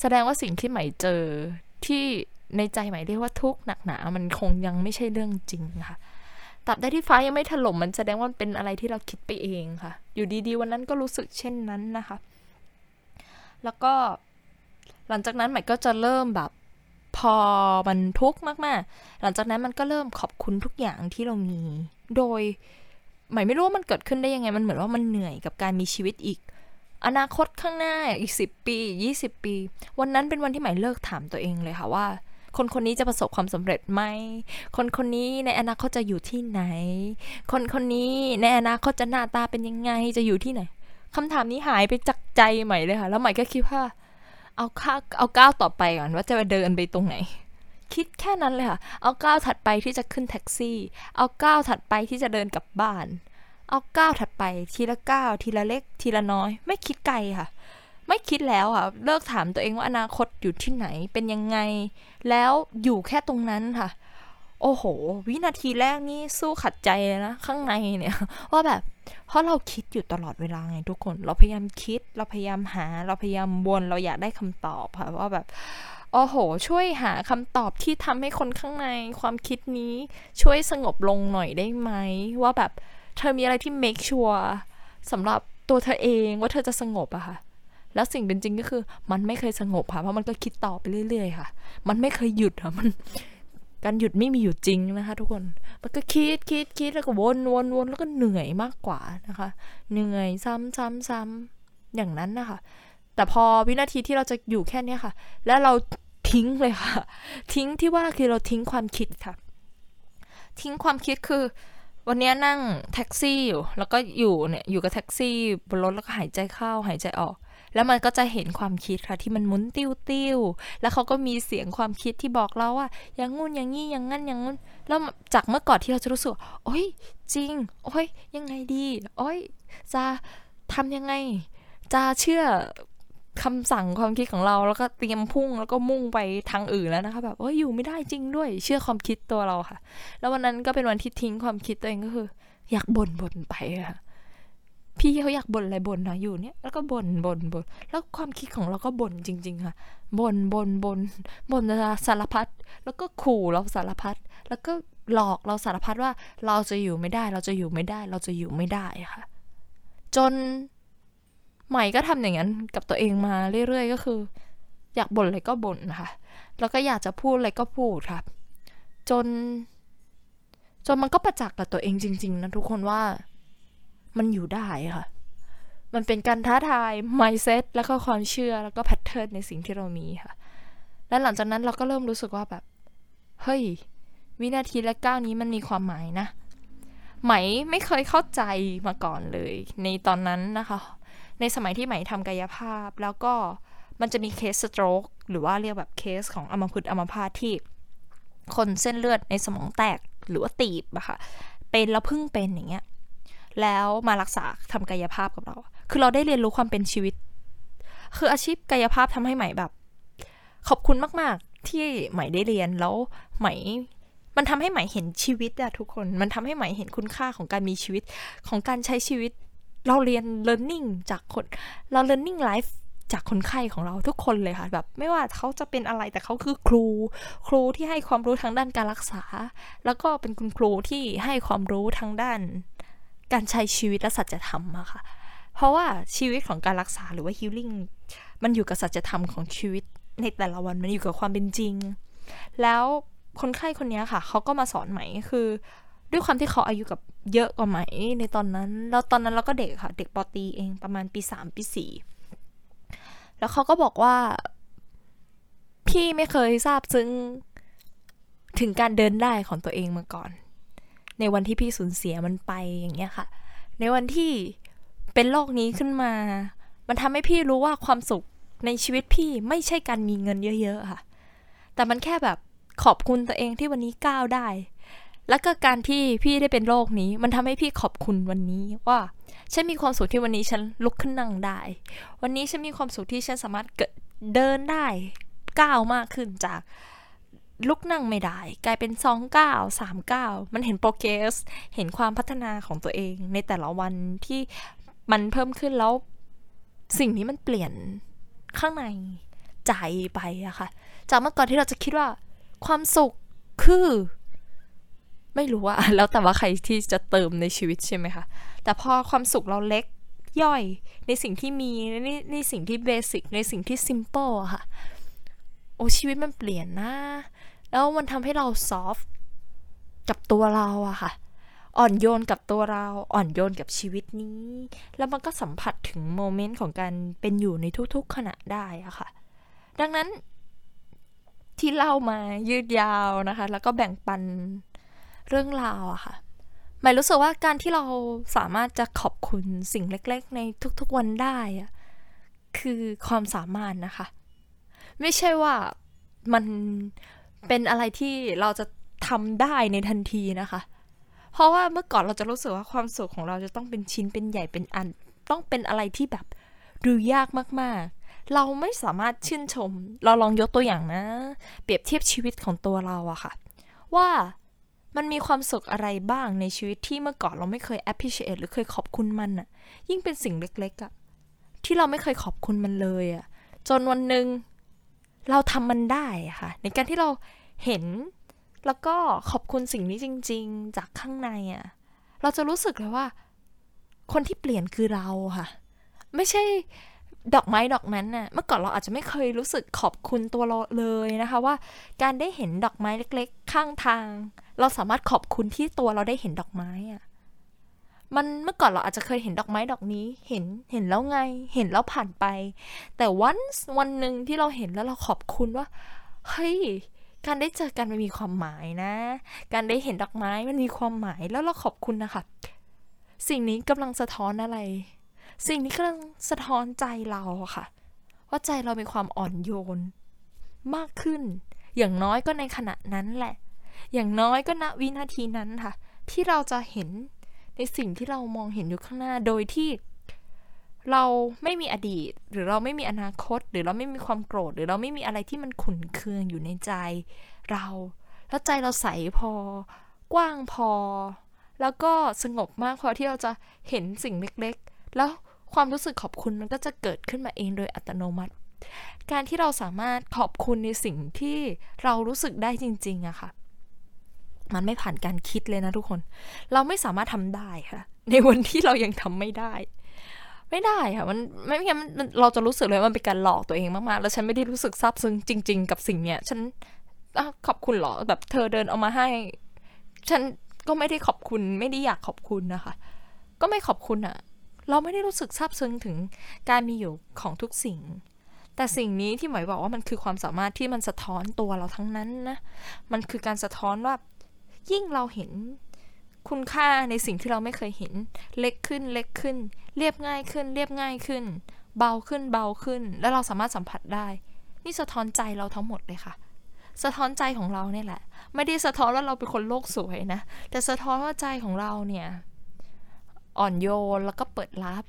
แสดงว่าสิ่งที่ใหม่เจอ ที่ในใจหม่เรียกว่าทุกข์หนักหนา มันคงยังไม่ใช่เรื่องจริงค่ะตราบใดที่ฟ้ายังไม่ถล่มมันแสดงว่าเป็นอะไรที่เราคิดไปเองค่ะ อยู่ดีๆ วันนั้นก็รู้สึกเช่นนั้นนะคะ แล้วก็หลังจากนั้นใหม่ก็จะเริ่มแบบพอมันทุกข์มากๆ หลังจากนั้นมันก็เริ่มขอบคุณทุกอย่างที่เรามี โดยใหม่ไม่รู้ว่ามันเกิดขึ้นได้ยังไง มันเหมือนว่ามันเหนื่อยกับการมีชีวิตอีก อนาคตข้างหน้าอีกสิบปียี่สิบปี วันนั้นเป็นวันที่ใหม่เลิกถามตัวเองเลยค่ะว่า คนคนนี้จะประสบความสำเร็จไหม คนคนนี้ในอนาคตจะอยู่ที่ไหน คนคนนี้ในอนาคตจะหน้าตาเป็นยังไงจะอยู่ที่ไหนคำถามนี้หายไปจากใจใหม่เลยค่ะ แล้วใหม่ก็คิดว่า เอาข้าเอาก้าวต่อไปก่อนว่าจะไปเดินไปตรงไหน คิดแค่นั้นเลยค่ะ เอาก้าวถัดไปที่จะขึ้นแท็กซี่ เอาก้าวถัดไปที่จะเดินกลับบ้าน เอาก้าวถัดไป ทีละก้าวทีละเล็ก ทีละน้อย ไม่คิดไกลค่ะ ไม่คิดแล้วค่ะ เลิกถามตัวเองว่าอนาคตอยู่ที่ไหนเป็นยังไง แล้วอยู่แค่ตรงนั้นค่ะ โอ้โห วินาทีแรกนี่สู้ขัดใจเลยนะ ข้างในเนี่ยว่าแบบ เพราะเราคิดอยู่ตลอดเวลาไงทุกคน เราพยายามคิด เราพยายามหา เราพยายามวนเราอยากได้คำตอบค่ะว่าแบบโอ้โห ช่วยหาคำตอบที่ทำให้คนข้างในความคิดนี้ช่วยสงบลงหน่อยได้ไหม ว่าแบบ เธอมีอะไรที่ make sure สำหรับตัวเธอเองว่าเธอจะสงบอะค่ะ แล้วสิ่งเป็นจริงก็คือ มันไม่เคยสงบค่ะ เพราะมันก็คิดต่อไปเรื่อยๆค่ะ มันไม่เคยหยุดค่ะ มัน การหยุดไม่มีอยู่จริงนะคะ ทุกคน มันก็คิดคิดคิดแล้วก็วนวนวนแล้วก็เหนื่อยมากกว่านะคะ เหนื่อยซ้ำซ้ำซ้ำอย่างนั้นนะคะ แต่พอวินาทีที่เราจะอยู่แค่นี้ค่ะ แล้วเราทิ้งเลยค่ะ ทิ้งที่ว่าคือเราทิ้งความคิดค่ะ ทิ้งความคิดคือ วันนี้นั่งแท็กซี่อยู่ แล้วก็อยู่เนี่ยอยู่กับแท็กซี่บนรถแล้วก็หายใจเข้าหายใจออก แล้วมันก็จะเห็นความคิดค่ะที่มันหมุนติ้วติ้วแล้วเขาก็มีเสียงความคิดที่บอกเราว่า อย่างงู้นอย่างงี้อย่างงั้นอย่างงู้นแล้วจากเมื่อก่อนที่เราจะรู้สึกโอ้ยจริง โอ้ยยังไงดี โอ้ยจะทำยังไง จะเชื่อ คำสั่งความคิดของเราแล้วก็เตรียมพุ่งแล้วก็มุ่งไปทางอื่นแล้วนะคะแบบโอ้ยอยู่ไม่ได้จริงด้วย เชื่อความคิดตัวเราค่ะ แล้ววันนั้นก็เป็นวันที่ทิ้งความคิดตัวเองก็คือ อยากบ่นบ่นไปค่ะพี่เขาอยากบ่นอะไรบ่นนะอยู่เนี่ยแล้วก็บ่นบ่นบ่นแล้วความคิดของเราก็บ่นจริง ๆ ค่ะบ่นบ่นบ่นบ่นสารพัดแล้วก็ขู่เราสารพัดแล้วก็หลอกเราสารพัดว่าเราจะอยู่ไม่ได้ เราจะอยู่ไม่ได้ เราจะอยู่ไม่ได้ค่ะ จน ใหม่ก็ทำอย่างนั้นกับตัวเองมาเรื่อยๆ ก็คือ อยากบ่นอะไรก็บ่นค่ะ แล้วก็อยากจะพูดอะไรก็พูดครับ จน จนมันก็ประจักษ์กับตัวเองจริง ๆนะทุกคนว่ามันอยู่ได้ค่ะ มันเป็นการท้าทาย mindset แล้วก็ความเชื่อแล้วก็ pattern ในสิ่งที่เรามีค่ะ และหลังจากนั้นเราก็เริ่มรู้สึกว่าแบบ เฮ้ย วินาทีและก้าวนี้มันมีความหมายนะใหม่ไม่เคยเข้าใจมาก่อนเลย ในตอนนั้นนะคะ ในสมัยที่ใหม่ทำกายภาพ แล้วก็มันจะมีเคส stroke หรือว่าเรียกแบบเคสของอัมพฤกษ์อัมพาตที่ คนเส้นเลือดในสมองแตกหรือว่าตีบอะค่ะเป็นแล้วพึ่งเป็นอย่างเงี้ยแล้วมารักษาทำกายภาพกับเรา คือเราได้เรียนรู้ความเป็นชีวิต คืออาชีพกายภาพทำให้ใหม่แบบ ขอบคุณมาก ๆ ที่ใหม่ได้เรียนแล้วใหม่ มันทำให้ใหม่เห็นชีวิตอะทุกคน มันทำให้ใหม่เห็นคุณค่าของการมีชีวิตของการใช้ชีวิต เราเรียน learning จากคนเรา learning life จากคนไข้ของเราทุกคนเลยค่ะแบบ ไม่ว่าเขาจะเป็นอะไรแต่เขาคือครู ครูที่ให้ความรู้ทางด้านการรักษา แล้วก็เป็นคุณครูที่ให้ความรู้ทางด้าน การใช้ชีวิตและสัจธรรมอะค่ะ เพราะว่าชีวิตของการรักษาหรือว่า healing มันอยู่กับสัจธรรมของชีวิตในแต่ละวันมันอยู่กับความเป็นจริง แล้วคนไข้คนนี้ค่ะเขาก็มาสอนใหม่คือ ด้วยความที่เขาอายุกับเยอะกว่าไหมในตอนนั้น แล้วตอนนั้นเราก็เด็กค่ะ เด็กปตีเองประมาณปีสามปีสี่แล้วเขาก็บอกว่า พี่ไม่เคยทราบซึ้งถึงการเดินได้ของตัวเองมาก่อน ในวันที่พี่สูญเสียมันไปอย่างเงี้ยค่ะ ในวันที่เป็นโรคนี้ขึ้นมา มันทำให้พี่รู้ว่าความสุขในชีวิตพี่ไม่ใช่การมีเงินเยอะ ๆ ค่ะ แต่มันแค่แบบขอบคุณตัวเองที่วันนี้ก้าวได้ แล้วก็การที่พี่ได้เป็นโรคนี้ มันทำให้พี่ขอบคุณวันนี้ว่าฉันมีความสุขที่วันนี้ฉันลุกขึ้นนั่งได้ วันนี้ฉันมีความสุขที่ฉันสามารถเดินได้ก้าวมากขึ้นจากลุกนั่งไม่ได้ กลายเป็นสองก้าวสามก้าวมันเห็นโปรเกรสเห็นความพัฒนาของตัวเอง ในแต่ละวันที่มันเพิ่มขึ้นแล้ว สิ่งนี้มันเปลี่ยนข้างในใจไปอะค่ะ จากเมื่อก่อนที่เราจะคิดว่า ความสุขคือ ไม่รู้อะแล้วแต่ว่าใครที่จะเติมในชีวิตใช่ไหมคะ แต่พอความสุขเราเล็กย่อยในสิ่งที่มีในในสิ่งที่เบสิกในสิ่งที่ซิมเปิลอะค่ะ โอ้ชีวิตมันเปลี่ยนนะแล้วมันทำให้เราซอฟกับตัวเราอะค่ะ อ่อนโยนกับตัวเราอ่อนโยนกับชีวิตนี้ แล้วมันก็สัมผัสถึงโมเมนต์ของการเป็นอยู่ในทุกๆขณะได้อะค่ะ ดังนั้นที่เล่ามายืดยาวนะคะ แล้วก็แบ่งปัน เรื่องราวอะค่ะหมายรู้สึกว่าการที่เราสามารถจะขอบคุณสิ่งเล็กๆ ในทุกๆวันได้อะคือความสามารถนะคะ ไม่ใช่ว่ามันเป็นอะไรที่เราจะทำได้ในทันทีนะคะ เพราะว่าเมื่อก่อนเราจะรู้สึกว่าความสุขของเราจะต้องเป็นชิ้นเป็นใหญ่เป็นอัน ต้องเป็นอะไรที่แบบดูยากมากๆ เราไม่สามารถชื่นชม เราลองยกตัวอย่างนะ เปรียบเทียบชีวิตของตัวเราอะค่ะ ว่า มันมีความสุขอะไรบ้างในชีวิตที่เมื่อก่อนเราไม่เคย appreciate หรือเคยขอบคุณมันอะยิ่งเป็นสิ่งเล็กๆอะที่เราไม่เคยขอบคุณมันเลยอะจนวันหนึ่งเราทำมันได้ค่ะ ในการที่เราเห็นแล้วก็ขอบคุณสิ่งนี้จริง ๆ จากข้างในอะเราจะรู้สึกเลยว่า คนที่เปลี่ยนคือเราค่ะ ไม่ใช่ ดอกไม้ดอกนั้นน่ะ เมื่อก่อนเราอาจจะไม่เคยรู้สึกขอบคุณตัวเราเลยนะคะ ว่าการได้เห็นดอกไม้เล็ก ๆ ข้างทาง เราสามารถขอบคุณที่ตัวเราได้เห็นดอกไม้อะมันเมื่อก่อนเราอาจจะเคยเห็นดอกไม้ดอกนี้ เห็นเห็นแล้วไง เห็นแล้วผ่านไป แต่วันวันหนึ่งที่เราเห็นแล้วเราขอบคุณว่าเฮ้ยการได้เจอกันมันมีความหมายนะ การได้เห็นดอกไม้มันมีความหมายแล้วเราขอบคุณนะคะสิ่งนี้กำลังสะท้อนอะไร สิ่งนี้กำลังสะท้อนใจเราค่ะ ว่าใจเรามีความอ่อนโยน มากขึ้น อย่างน้อยก็ในขณะนั้นแหละ อย่างน้อยก็ณวินาทีนั้นค่ะ ที่เราจะเห็นในสิ่งที่เรามองเห็นอยู่ข้างหน้าโดยที่เราไม่มีอดีต หรือเราไม่มีอนาคต หรือเราไม่มีความโกรธ หรือเราไม่มีอะไรที่มันขุ่นเคืองอยู่ในใจ เรา แล้วใจเราใสพอ กว้างพอ แล้วก็สงบมากพอที่เราจะเห็นสิ่งเล็กๆ แล้ว ความรู้สึกขอบคุณมันก็จะเกิดขึ้นมาเองโดยอัตโนมัติ การที่เราสามารถขอบคุณในสิ่งที่เรารู้สึกได้จริงๆอะค่ะ มันไม่ผ่านการคิดเลยนะทุกคน เราไม่สามารถทำได้ค่ะ ในวันที่เรายังทำไม่ได้ ไม่ได้ค่ะ มันไม่งั้นเราจะรู้สึกเลยมันเป็นการหลอกตัวเองมากๆ แล้วฉันไม่ได้รู้สึกซาบซึ้งจริง ๆ กับสิ่งเนี้ย ฉันขอบคุณหรอแบบเธอเดินเอามาให้ ฉันก็ไม่ได้ขอบคุณไม่ได้อยากขอบคุณนะคะ ก็ไม่ขอบคุณอะ เราไม่ได้รู้สึกซาบซึ้งถึงการมีอยู่ของทุกสิ่ง แต่สิ่งนี้ที่หมายบอกว่ามันคือความสามารถที่มันสะท้อนตัวเราทั้งนั้นนะ มันคือการสะท้อนว่า ยิ่งเราเห็นคุณค่าในสิ่งที่เราไม่เคยเห็น เล็กขึ้นเล็กขึ้น เรียบง่ายขึ้น เรียบง่ายขึ้น เบาขึ้นเบาขึ้น แล้วเราสามารถสัมผัสได้ นี่สะท้อนใจเราทั้งหมดเลยค่ะ สะท้อนใจของเราเนี่ยแหละ ไม่ได้สะท้อนว่าเราเป็นคนโลกสวยนะ แต่สะท้อนว่าใจของเราเนี่ย อ่อนโยนแล้วก็เปิดรับ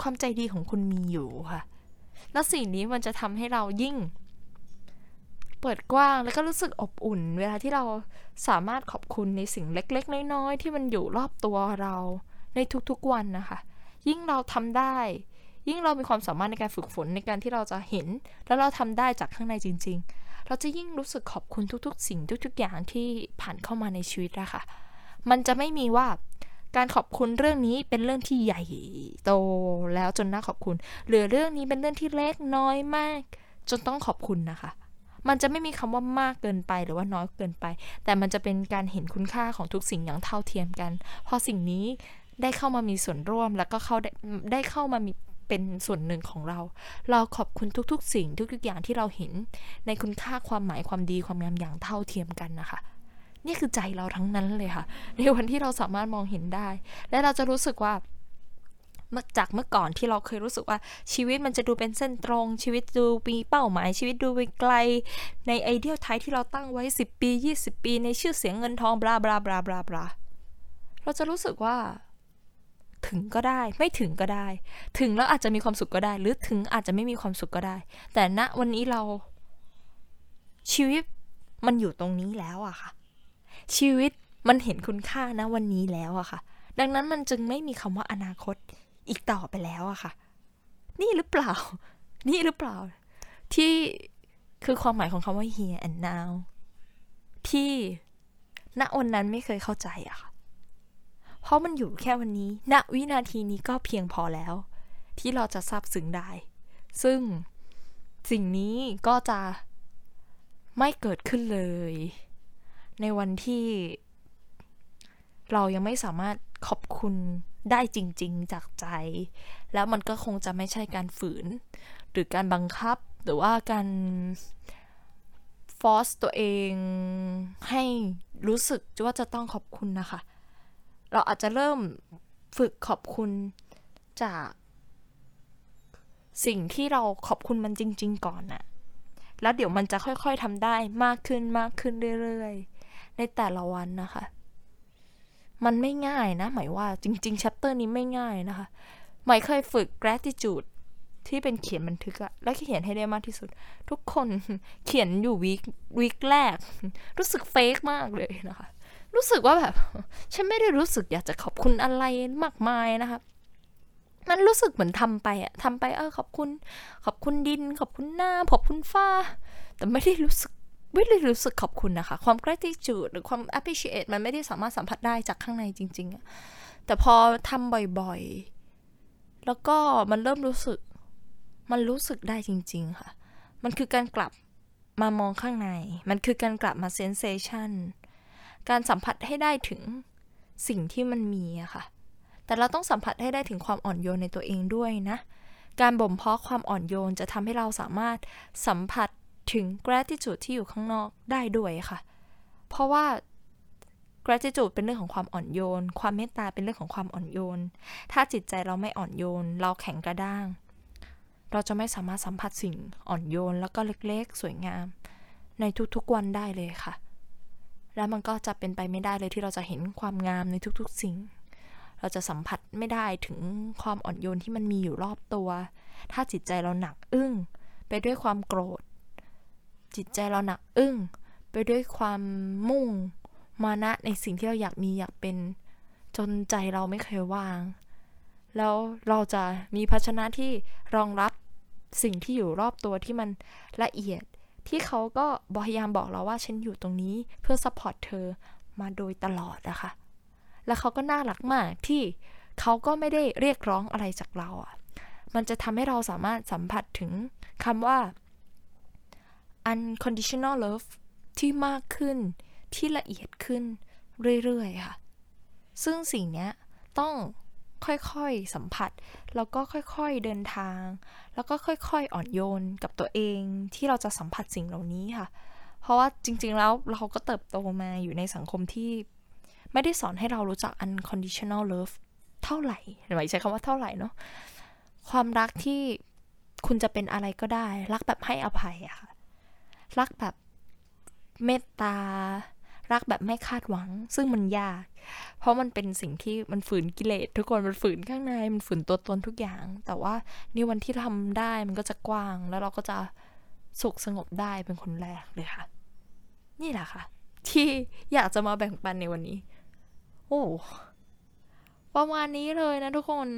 ความใจดีของคุณมีอยู่ค่ะ แล้วสิ่งนี้มันจะทำให้เรายิ่ง เปิดกว้างแล้วก็รู้สึกอบอุ่น เวลาที่เราสามารถขอบคุณในสิ่งเล็ก ๆ น้อยๆที่มันอยู่รอบตัวเราในทุกๆวันนะคะ ยิ่งเราทำได้ ยิ่งเรามีความสามารถในการฝึกฝนในการที่เราจะเห็น แล้วเราทำได้จากข้างในจริง ๆ เราจะยิ่งรู้สึกขอบคุณทุก ๆ สิ่งทุก ๆ อย่างที่ผ่านเข้ามาในชีวิตอะค่ะมันจะไม่มีว่า การขอบคุณเรื่องนี้เป็นเรื่องที่ใหญ่โตแล้วจนน่าขอบคุณ หรือเรื่องนี้เป็นเรื่องที่เล็กน้อยมาก จนต้องขอบคุณนะคะ มันจะไม่มีคำว่ามากเกินไปหรือว่าน้อยเกินไป แต่มันจะเป็นการเห็นคุณค่าของทุกสิ่งอย่างเท่าเทียมกัน พอสิ่งนี้ได้เข้ามามีส่วนร่วมแล้วก็เข้าได้ได้เข้ามามีเป็นส่วนหนึ่งของเรา เราขอบคุณทุกๆ สิ่งทุกๆอย่างที่เราเห็นในคุณค่าความหมายความดีความงามอย่างเท่าเทียมกันนะคะ นี่คือใจเราทั้งนั้นเลยค่ะ ในวันที่เราสามารถมองเห็นได้ และเราจะรู้สึกว่าจากเมื่อก่อนที่เราเคยรู้สึกว่าชีวิตมันจะดูเป็นเส้นตรง ชีวิตดูมีเป้าหมาย ชีวิตดูไปไกล ในไอเดียลไทยที่เราตั้งไว้ 10 ปี 20 ปี ในชื่อเสียงเงินทองบลาบลาบลาบลาบลาเราจะรู้สึกว่า ถึงก็ได้ไม่ถึงก็ได้ ถึงแล้วอาจจะมีความสุขก็ได้ หรือถึงอาจจะไม่มีความสุขก็ได้ แต่ณวันนี้เราชีวิตมันอยู่ตรงนี้แล้วอะค่ะ ชีวิตมันเห็นคุณค่านะวันนี้แล้วอะค่ะ ดังนั้นมันจึงไม่มีคำว่าอนาคตอีกต่อไปแล้วอะค่ะ นี่หรือเปล่า นี่หรือเปล่า ที่คือความหมายของคำว่า here and now ที่ณวันนั้นไม่เคยเข้าใจอะค่ะ เพราะมันอยู่แค่วันนี้ ณวินาทีนี้ก็เพียงพอแล้ว ที่เราจะซาบซึ้งได้ ซึ่งสิ่งนี้ก็จะไม่เกิดขึ้นเลย ในวันที่ เรายังไม่สามารถขอบคุณได้จริง ๆ จากใจ แล้วมันก็คงจะไม่ใช่การฝืน หรือการบังคับหรือว่าการฟอสตัวเองให้รู้สึกว่าจะต้องขอบคุณนะคะ เราอาจจะเริ่มฝึกขอบคุณจาก สิ่งที่เราขอบคุณมันจริง ๆ ก่อนน่ะ แล้วเดี๋ยวมันจะค่อยๆทำได้มากขึ้นมากขึ้นเรื่อยๆ ในแต่ละวันนะคะ มันไม่ง่ายนะ หมายว่าจริงๆชัปเตอร์นี้ไม่ง่ายนะคะ หมายเคยฝึก gratitude ที่เป็นเขียนบันทึกอะแล้วเขียนให้ได้มากที่สุด ทุกคนเขียนอยู่วีควีคแรก รู้สึกเฟกมากเลยนะคะ รู้สึกว่าแบบ ฉันไม่ได้รู้สึกอยากจะขอบคุณอะไรมากมายนะคะมันรู้สึกเหมือนทำไปอะทำไปเออขอบคุณ ขอบคุณดิน ขอบคุณหน้า ขอบคุณฟ้า แต่ไม่ได้รู้สึก ไม่ได้รู้สึกขอบคุณนะคะ ความ gratitude หรือความ appreciate มันไม่ได้สามารถสัมผัสได้จากข้างในจริงๆอะแต่พอทำบ่อยๆ แล้วก็มันเริ่มรู้สึก มันรู้สึกได้จริง ๆ ค่ะ มันคือการกลับมามองข้างใน มันคือการกลับมา sensation การสัมผัสให้ได้ถึงสิ่งที่มันมีอะค่ะ แต่เราต้องสัมผัสให้ได้ถึงความอ่อนโยนในตัวเองด้วยนะ การบ่มเพาะความอ่อนโยนจะทำให้เราสามารถสัมผัส ถึง gratitude ที่อยู่ข้างนอกได้ด้วยค่ะ เพราะว่า gratitude เป็นเรื่องของความอ่อนโยน ความเมตตาเป็นเรื่องของความอ่อนโยน ถ้าจิตใจเราไม่อ่อนโยน เราแข็งกระด้าง เราจะไม่สามารถสัมผัสสิ่งอ่อนโยนแล้วก็เล็กๆ สวยงาม ในทุกๆวันได้เลยค่ะ แล้วมันก็จะเป็นไปไม่ได้เลยที่เราจะเห็นความงามในทุกๆ สิ่ง เราจะสัมผัสไม่ได้ถึงความอ่อนโยนที่มันมีอยู่รอบตัว ถ้าจิตใจเราหนักอึ้งไปด้วยความโกรธ จิตใจเราหนักอึ้ง ไปด้วยความมุ่งมานะในสิ่งที่เราอยากมีอยากเป็นจนใจเราไม่เคยว่าง แล้วเราจะมีภาชนะที่รองรับสิ่งที่อยู่รอบตัวที่มันละเอียด ที่เขาก็พยายามบอกเราว่าฉันอยู่ตรงนี้เพื่อ support เธอมาโดยตลอดนะคะ แล้วเขาก็น่ารักมากที่เขาก็ไม่ได้เรียกร้องอะไรจากเราอะ่ะ มันจะทำให้เราสามารถสัมผัสถึงคำว่า unconditional love ที่มากขึ้นที่ละเอียดขึ้นเรื่อยๆค่ะ ซึ่งสิ่งนี้ต้องค่อยๆสัมผัส แล้วก็ค่อยๆเดินทาง แล้วก็ค่อยๆอ่อนโยนกับตัวเองที่เราจะสัมผัสสิ่งเหล่านี้ค่ะ เพราะว่าจริงๆแล้วเราก็เติบโตมาอยู่ในสังคมที่ ไม่ได้สอนให้เรารู้จัก unconditional love เท่าไหร่หมายใช้คำว่าเท่าไหร่เนาะความรักที่คุณจะเป็นอะไรก็ได้ รักแบบให้อภัยอะค่ะ รักแบบเมตตา รักแบบไม่คาดหวัง ซึ่งมันยาก เพราะมันเป็นสิ่งที่มันฝืนกิเลสทุกคนมันฝืนข้างในมันฝืนตัวตนทุกอย่าง แต่ว่านี่วันที่ทำได้มันก็จะกว้าง แล้วเราก็จะสุขสงบได้เป็นคนแรกเลยค่ะ นี่แหละค่ะ ที่อยากจะมาแบ่งปันในวันนี้ โอ้ประมาณนี้เลยนะทุกคน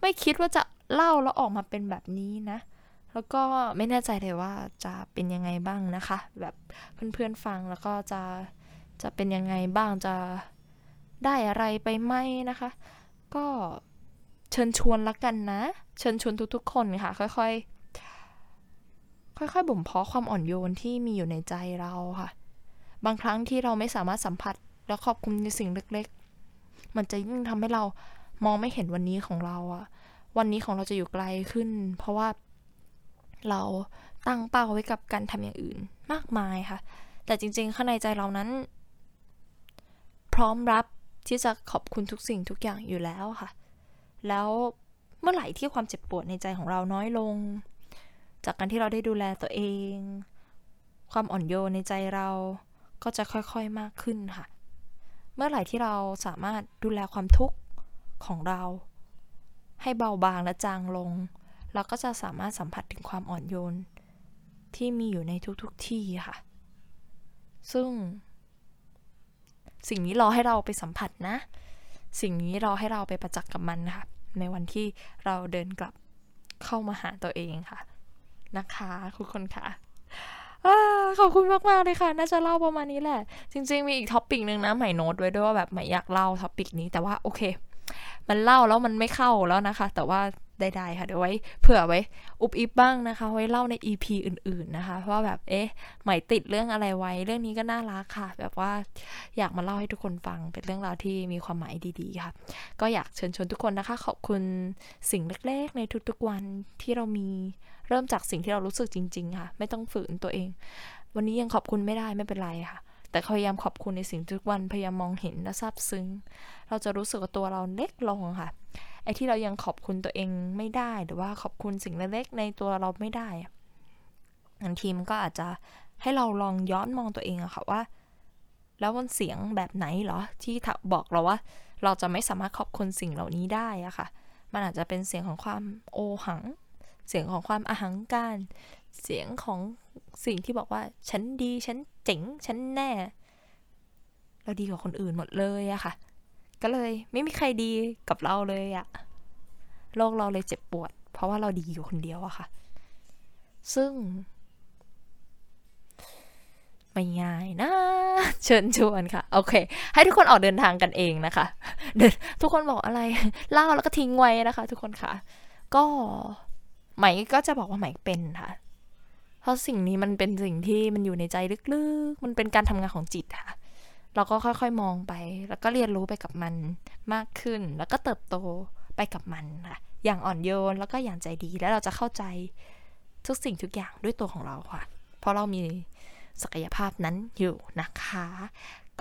ไม่คิดว่าจะเล่าแล้วออกมาเป็นแบบนี้นะ แล้วก็ไม่แน่ใจเลยว่าจะเป็นยังไงบ้างนะคะ แบบเพื่อนๆฟังแล้วก็จะจะเป็นยังไงบ้างจะได้อะไรไปไหมนะคะ ก็เชิญชวนละกันนะ เชิญชวนทุกๆคนค่ะ ค่อยๆ ค่อยๆบ่มเพาะความอ่อนโยนที่มีอยู่ในใจเราค่ะ บางครั้งที่เราไม่สามารถสัมผัสและขอบคุณในสิ่งเล็กๆ มันจะยิ่งทำให้เรามองไม่เห็นวันนี้ของเราอะวันนี้ของเราจะอยู่ไกลขึ้น เพราะว่า เราตั้งเป้าไว้กับการทำอย่างอื่นมากมายค่ะ แต่จริงๆ ข้างในใจเรานั้น พร้อมรับที่จะขอบคุณทุกสิ่งทุกอย่างอยู่แล้วค่ะ แล้วเมื่อไหร่ที่ความเจ็บปวดในใจของเราน้อยลง จากการที่เราได้ดูแลตัวเอง ความอ่อนโยนในใจเราก็จะค่อยๆมากขึ้นค่ะ เมื่อไหร่ที่เราสามารถดูแลความทุกข์ของเรา ให้เบาบางและจางลง เราก็จะสามารถสัมผัสถึงความอ่อนโยน ที่มีอยู่ในทุกๆที่ค่ะ ซึ่ง สิ่งนี้รอให้เราไปสัมผัสนะ สิ่งนี้รอให้เราไปประจักษ์กับมันค่ะ ในวันที่เราเดินกลับเข้ามาหาตัวเองค่ะ นะคะทุกคนค่ะขอบคุณมาก ๆ เลยค่ะ น่าจะเล่าประมาณนี้แหละ จริง ๆ มีอีก topic หนึ่งนะใหม่โน้ตไว้ด้วยว่าแบบใหม่อยากเล่า topic นี้แต่ว่าโอเค มันเล่าแล้วมันไม่เข้าแล้วนะคะ แต่ว่า ได้ๆค่ะเดี๋ยวไว้เผื่อไว้ อุบอิบบ้างนะคะ ไว้เล่าใน EP อื่น ๆนะคะ เพราะว่าแบบเอ๊ะใหม่ติดเรื่องอะไรไว้ เรื่องนี้ก็น่ารักค่ะ แบบว่าอยากมาเล่าให้ทุกคนฟังเป็นเรื่องราวที่มีความหมายดีๆค่ะ ก็อยากเชิญชวนทุกคนนะคะ ขอบคุณสิ่งเล็กๆ ในทุกๆวันที่เรามีเริ่มจากสิ่งที่เรารู้สึกจริง ๆ ค่ะ ไม่ต้องฝืนตัวเอง วันนี้ยังขอบคุณไม่ได้ไม่เป็นไรค่ะแต่พยายามขอบคุณในสิ่งทุกวันพยายามมองเห็นและซาบซึ้ง เราจะรู้สึกว่าตัวเราเล็กลงค่ะ ไอ้ที่เรายังขอบคุณตัวเองไม่ได้หรือว่าขอบคุณสิ่งเล็กๆในตัวเราไม่ได้บางทีมันก็อาจจะให้เราลองย้อนมองตัวเองอะค่ะว่า แล้วมันเสียงแบบไหนเหรอ ที่บอกเราว่า เราจะไม่สามารถขอบคุณสิ่งเหล่านี้ได้อะค่ะ มันอาจจะเป็นเสียงของความโอหัง เสียงของความอหังการ เสียงของสิ่งที่บอกว่า ฉันดีฉันเจ๋งฉันแน่ เราดีกว่าคนอื่นหมดเลยอะค่ะ ก็เลย ไม่มีใครดีกับเราเลยอะโลกเราเลยเจ็บปวด เพราะว่าเราดีอยู่คนเดียวอะค่ะ ซึ่ง ไม่ง่ายนะ เชิญชวนค่ะ โอเค ให้ทุกคนออกเดินทางกันเองนะคะ เดินทุกคนบอกอะไร เล่าแล้วก็ทิ้งไว้นะคะ ทุกคนค่ะ ก็ไหมก็จะบอกว่าไหมเป็นค่ะเพราะสิ่งนี้มันเป็นสิ่งที่มันอยู่ในใจลึกๆ มันเป็นการทำงานของจิตค่ะ เราก็ค่อยๆมองไป แล้วก็เรียนรู้ไปกับมันมากขึ้น แล้วก็เติบโตไปกับมันค่ะ อย่างอ่อนโยนแล้วก็อย่างใจดี แล้วเราจะเข้าใจทุกสิ่งทุกอย่างด้วยตัวของเราค่ะ เพราะเรามีศักยภาพนั้นอยู่นะคะ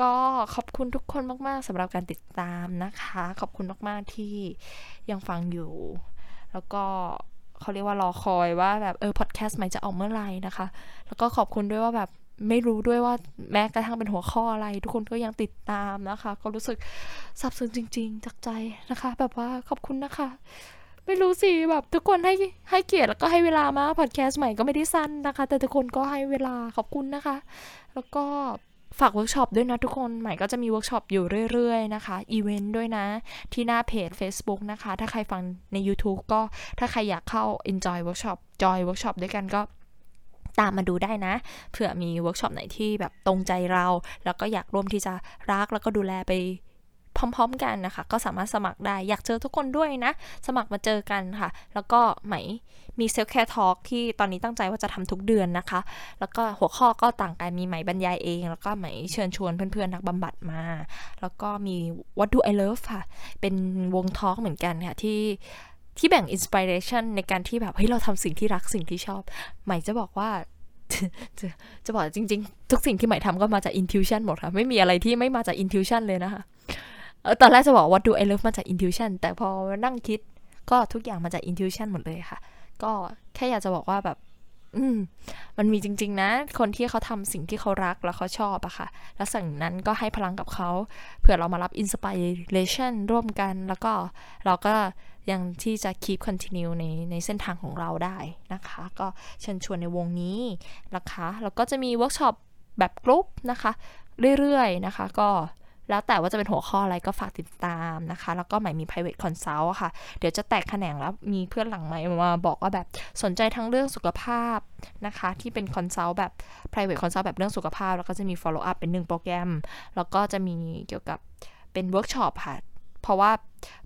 ก็ขอบคุณทุกคนมากๆสำหรับการติดตามนะคะ ขอบคุณมากๆที่ยังฟังอยู่ แล้วก็เขาเรียกว่ารอคอยว่าแบบเออพอดแคสต์ใหม่จะออกเมื่อไหร่นะคะ แล้วก็ขอบคุณด้วยว่าแบบ ไม่รู้ด้วยว่าแม้กระทั่งเป็นหัวข้ออะไร ทุกคนก็ยังติดตามนะคะ ก็รู้สึกซาบซึ้งจริง ๆ จากใจนะคะ แบบว่าขอบคุณนะคะ ไม่รู้สิแบบทุกคนให้ให้เกียรติแล้วก็ให้เวลามาพอดแคสต์ใหม่ก็ไม่ได้สั้นนะคะ แต่ทุกคนก็ให้เวลาขอบคุณนะคะ แล้วก็ฝากเวิร์กช็อปด้วยนะทุกคน ใหม่ก็จะมีเวิร์กช็อปอยู่เรื่อยๆ นะคะ อีเวนต์ด้วยนะ ที่หน้าเพจ Facebook นะคะ ถ้าใครฟังใน YouTube ก็ถ้าใครอยากเข้า Enjoy Workshop Joy Workshop ด้วยกันก็ ตามมาดูได้นะ เผื่อมีเวิร์กช็อปไหนที่แบบตรงใจเรา แล้วก็อยากร่วมที่จะรักแล้วก็ดูแลไปพร้อม ๆ กันนะคะ ก็สามารถสมัครได้อยากเจอทุกคนด้วยนะ สมัครมาเจอกันค่ะ แล้วก็ใหม่มี self care talk ที่ตอนนี้ตั้งใจว่าจะทำทุกเดือนนะคะ แล้วก็หัวข้อก็ต่างกันมีใหม่บรรยายเอง แล้วก็ใหม่เชิญชวนเพื่อนๆนักบำบัดมา แล้วก็มี What Do I Love ค่ะ เป็นวงทอล์กเหมือนกันค่ะที่ ที่แบ่งอินสปิเรชันในการที่แบบเฮ้ยเราทำสิ่งที่รักสิ่งที่ชอบ ใหม่จะบอกว่าจะจะบอกจริง ๆ ทุกสิ่งที่ใหม่ทำก็มาจาก intuition หมดค่ะ ไม่มีอะไรที่ไม่มาจาก intuition เลยนะคะตอนแรกจะบอกว่า do I love มาจาก intuition แต่พอนั่งคิดก็ทุกอย่างมาจาก intuition หมดเลยค่ะ ก็แค่อยากจะบอกว่าแบบ อืม มันมีจริง ๆ นะ คนที่เขาทำสิ่งที่เขารักแล้วเขาชอบอะค่ะ แล้วสิ่งนั้นก็ให้พลังกับเขาเผื่อเรามารับ inspiration ร่วมกัน แล้วก็เราก็ ยังที่จะ keep continue ในในเส้นทางของเราได้นะคะ ก็เชิญชวนในวงนี้นะคะ แล้วก็จะมีเวิร์กช็อปแบบกรุ๊ปนะคะ เรื่อยๆนะคะ ก็แล้วแต่ว่าจะเป็นหัวข้ออะไรก็ฝากติดตามนะคะ แล้วก็ใหม่มี private consult ค่ะ เดี๋ยวจะแตกแขนงแล้วมีเพื่อนหลังไมค์มาบอกว่าแบบสนใจทั้งเรื่องสุขภาพนะคะ ที่เป็น consult แบบ private consult แบบเรื่องสุขภาพ แล้วก็จะมี follow up เป็นหนึ่งโปรแกรม แล้วก็จะมีเกี่ยวกับเป็นเวิร์กช็อปค่ะ เพราะว่า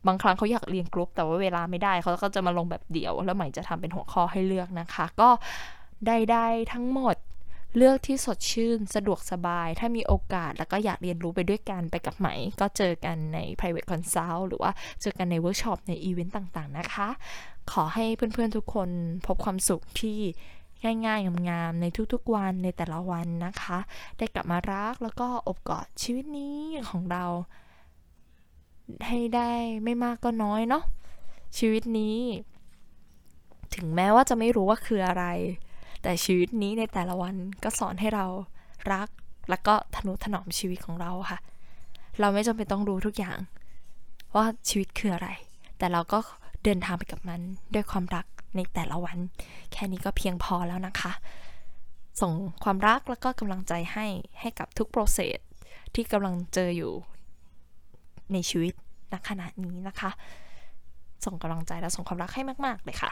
บางครั้งเขาอยากเรียนกรุ๊ปแต่ว่าเวลาไม่ได้เขาก็จะมาลงแบบเดี่ยว แล้วใหม่จะทำเป็นหัวข้อให้เลือกนะคะ ก็ได้ๆทั้งหมดเลือกที่สดชื่นสะดวกสบาย ถ้ามีโอกาสแล้วก็อยากเรียนรู้ไปด้วยกันไปกับใหม่ ก็เจอกันใน private consult หรือว่าเจอกันในเวิร์กช็อปในอีเวนต์ต่างๆนะคะ ขอให้เพื่อนๆทุกคนพบความสุขที่ง่ายๆงามๆในทุกๆวันในแต่ละวันนะคะ ได้กลับมารักแล้วก็อบกอดชีวิตนี้ของเรา ให้ได้ไม่มากก็น้อยเนาะชีวิตนี้ ถึงแม้ว่าจะไม่รู้ว่าคืออะไร แต่ชีวิตนี้ในแต่ละวันก็สอนให้เรารัก แล้วก็ทนุถนอมชีวิตของเราค่ะ เราไม่จำเป็นต้องรู้ทุกอย่าง ว่าชีวิตคืออะไร แต่เราก็เดินทางไปกับมันด้วยความรักในแต่ละวัน แค่นี้ก็เพียงพอแล้วนะคะ ส่งความรักแล้วก็กำลังใจให้ให้กับทุกโปรเซสที่กำลังเจออยู่ ในชีวิตณขณะนี้นะคะ ส่งกำลังใจและส่งความรักให้มาก ๆ เลยค่ะ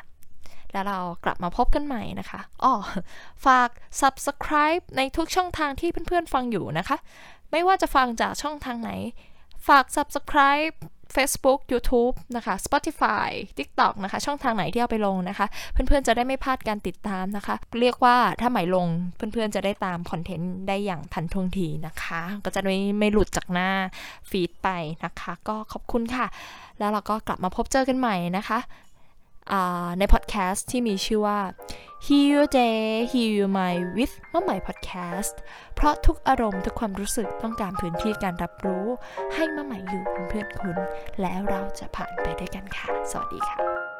แล้วเรากลับมาพบกันใหม่นะคะอ๋อฝาก subscribe ในทุกช่องทางที่เพื่อน ๆ ฟังอยู่นะคะ ไม่ว่าจะฟังจากช่องทางไหน ฝาก subscribe Facebook YouTube นะคะ Spotify TikTok นะคะ ช่องทางไหนที่เอาไปลงนะคะ เพื่อนๆจะได้ไม่พลาดการติดตามนะคะ เรียกว่าถ้าใหม่ลงเพื่อนๆจะได้ตามคอนเทนต์ได้อย่างทันท่วงทีนะคะ ก็จะไม่ไม่หลุดจากหน้าฟีดไปนะคะ ก็ขอบคุณค่ะ แล้วเราก็กลับมาพบเจอกันใหม่นะคะ ในพอดแคสต์ที่มีชื่อว่า Heal Your Day Heal Your Mind with มะใหม่พอดแคสต์เพราะทุกอารมณ์ทุกความรู้สึกต้องการพื้นที่การรับรู้ ให้มะใหม่อยู่เป็นเพื่อนคุณ แล้วเราจะผ่านไปด้วยกันค่ะ สวัสดีค่ะ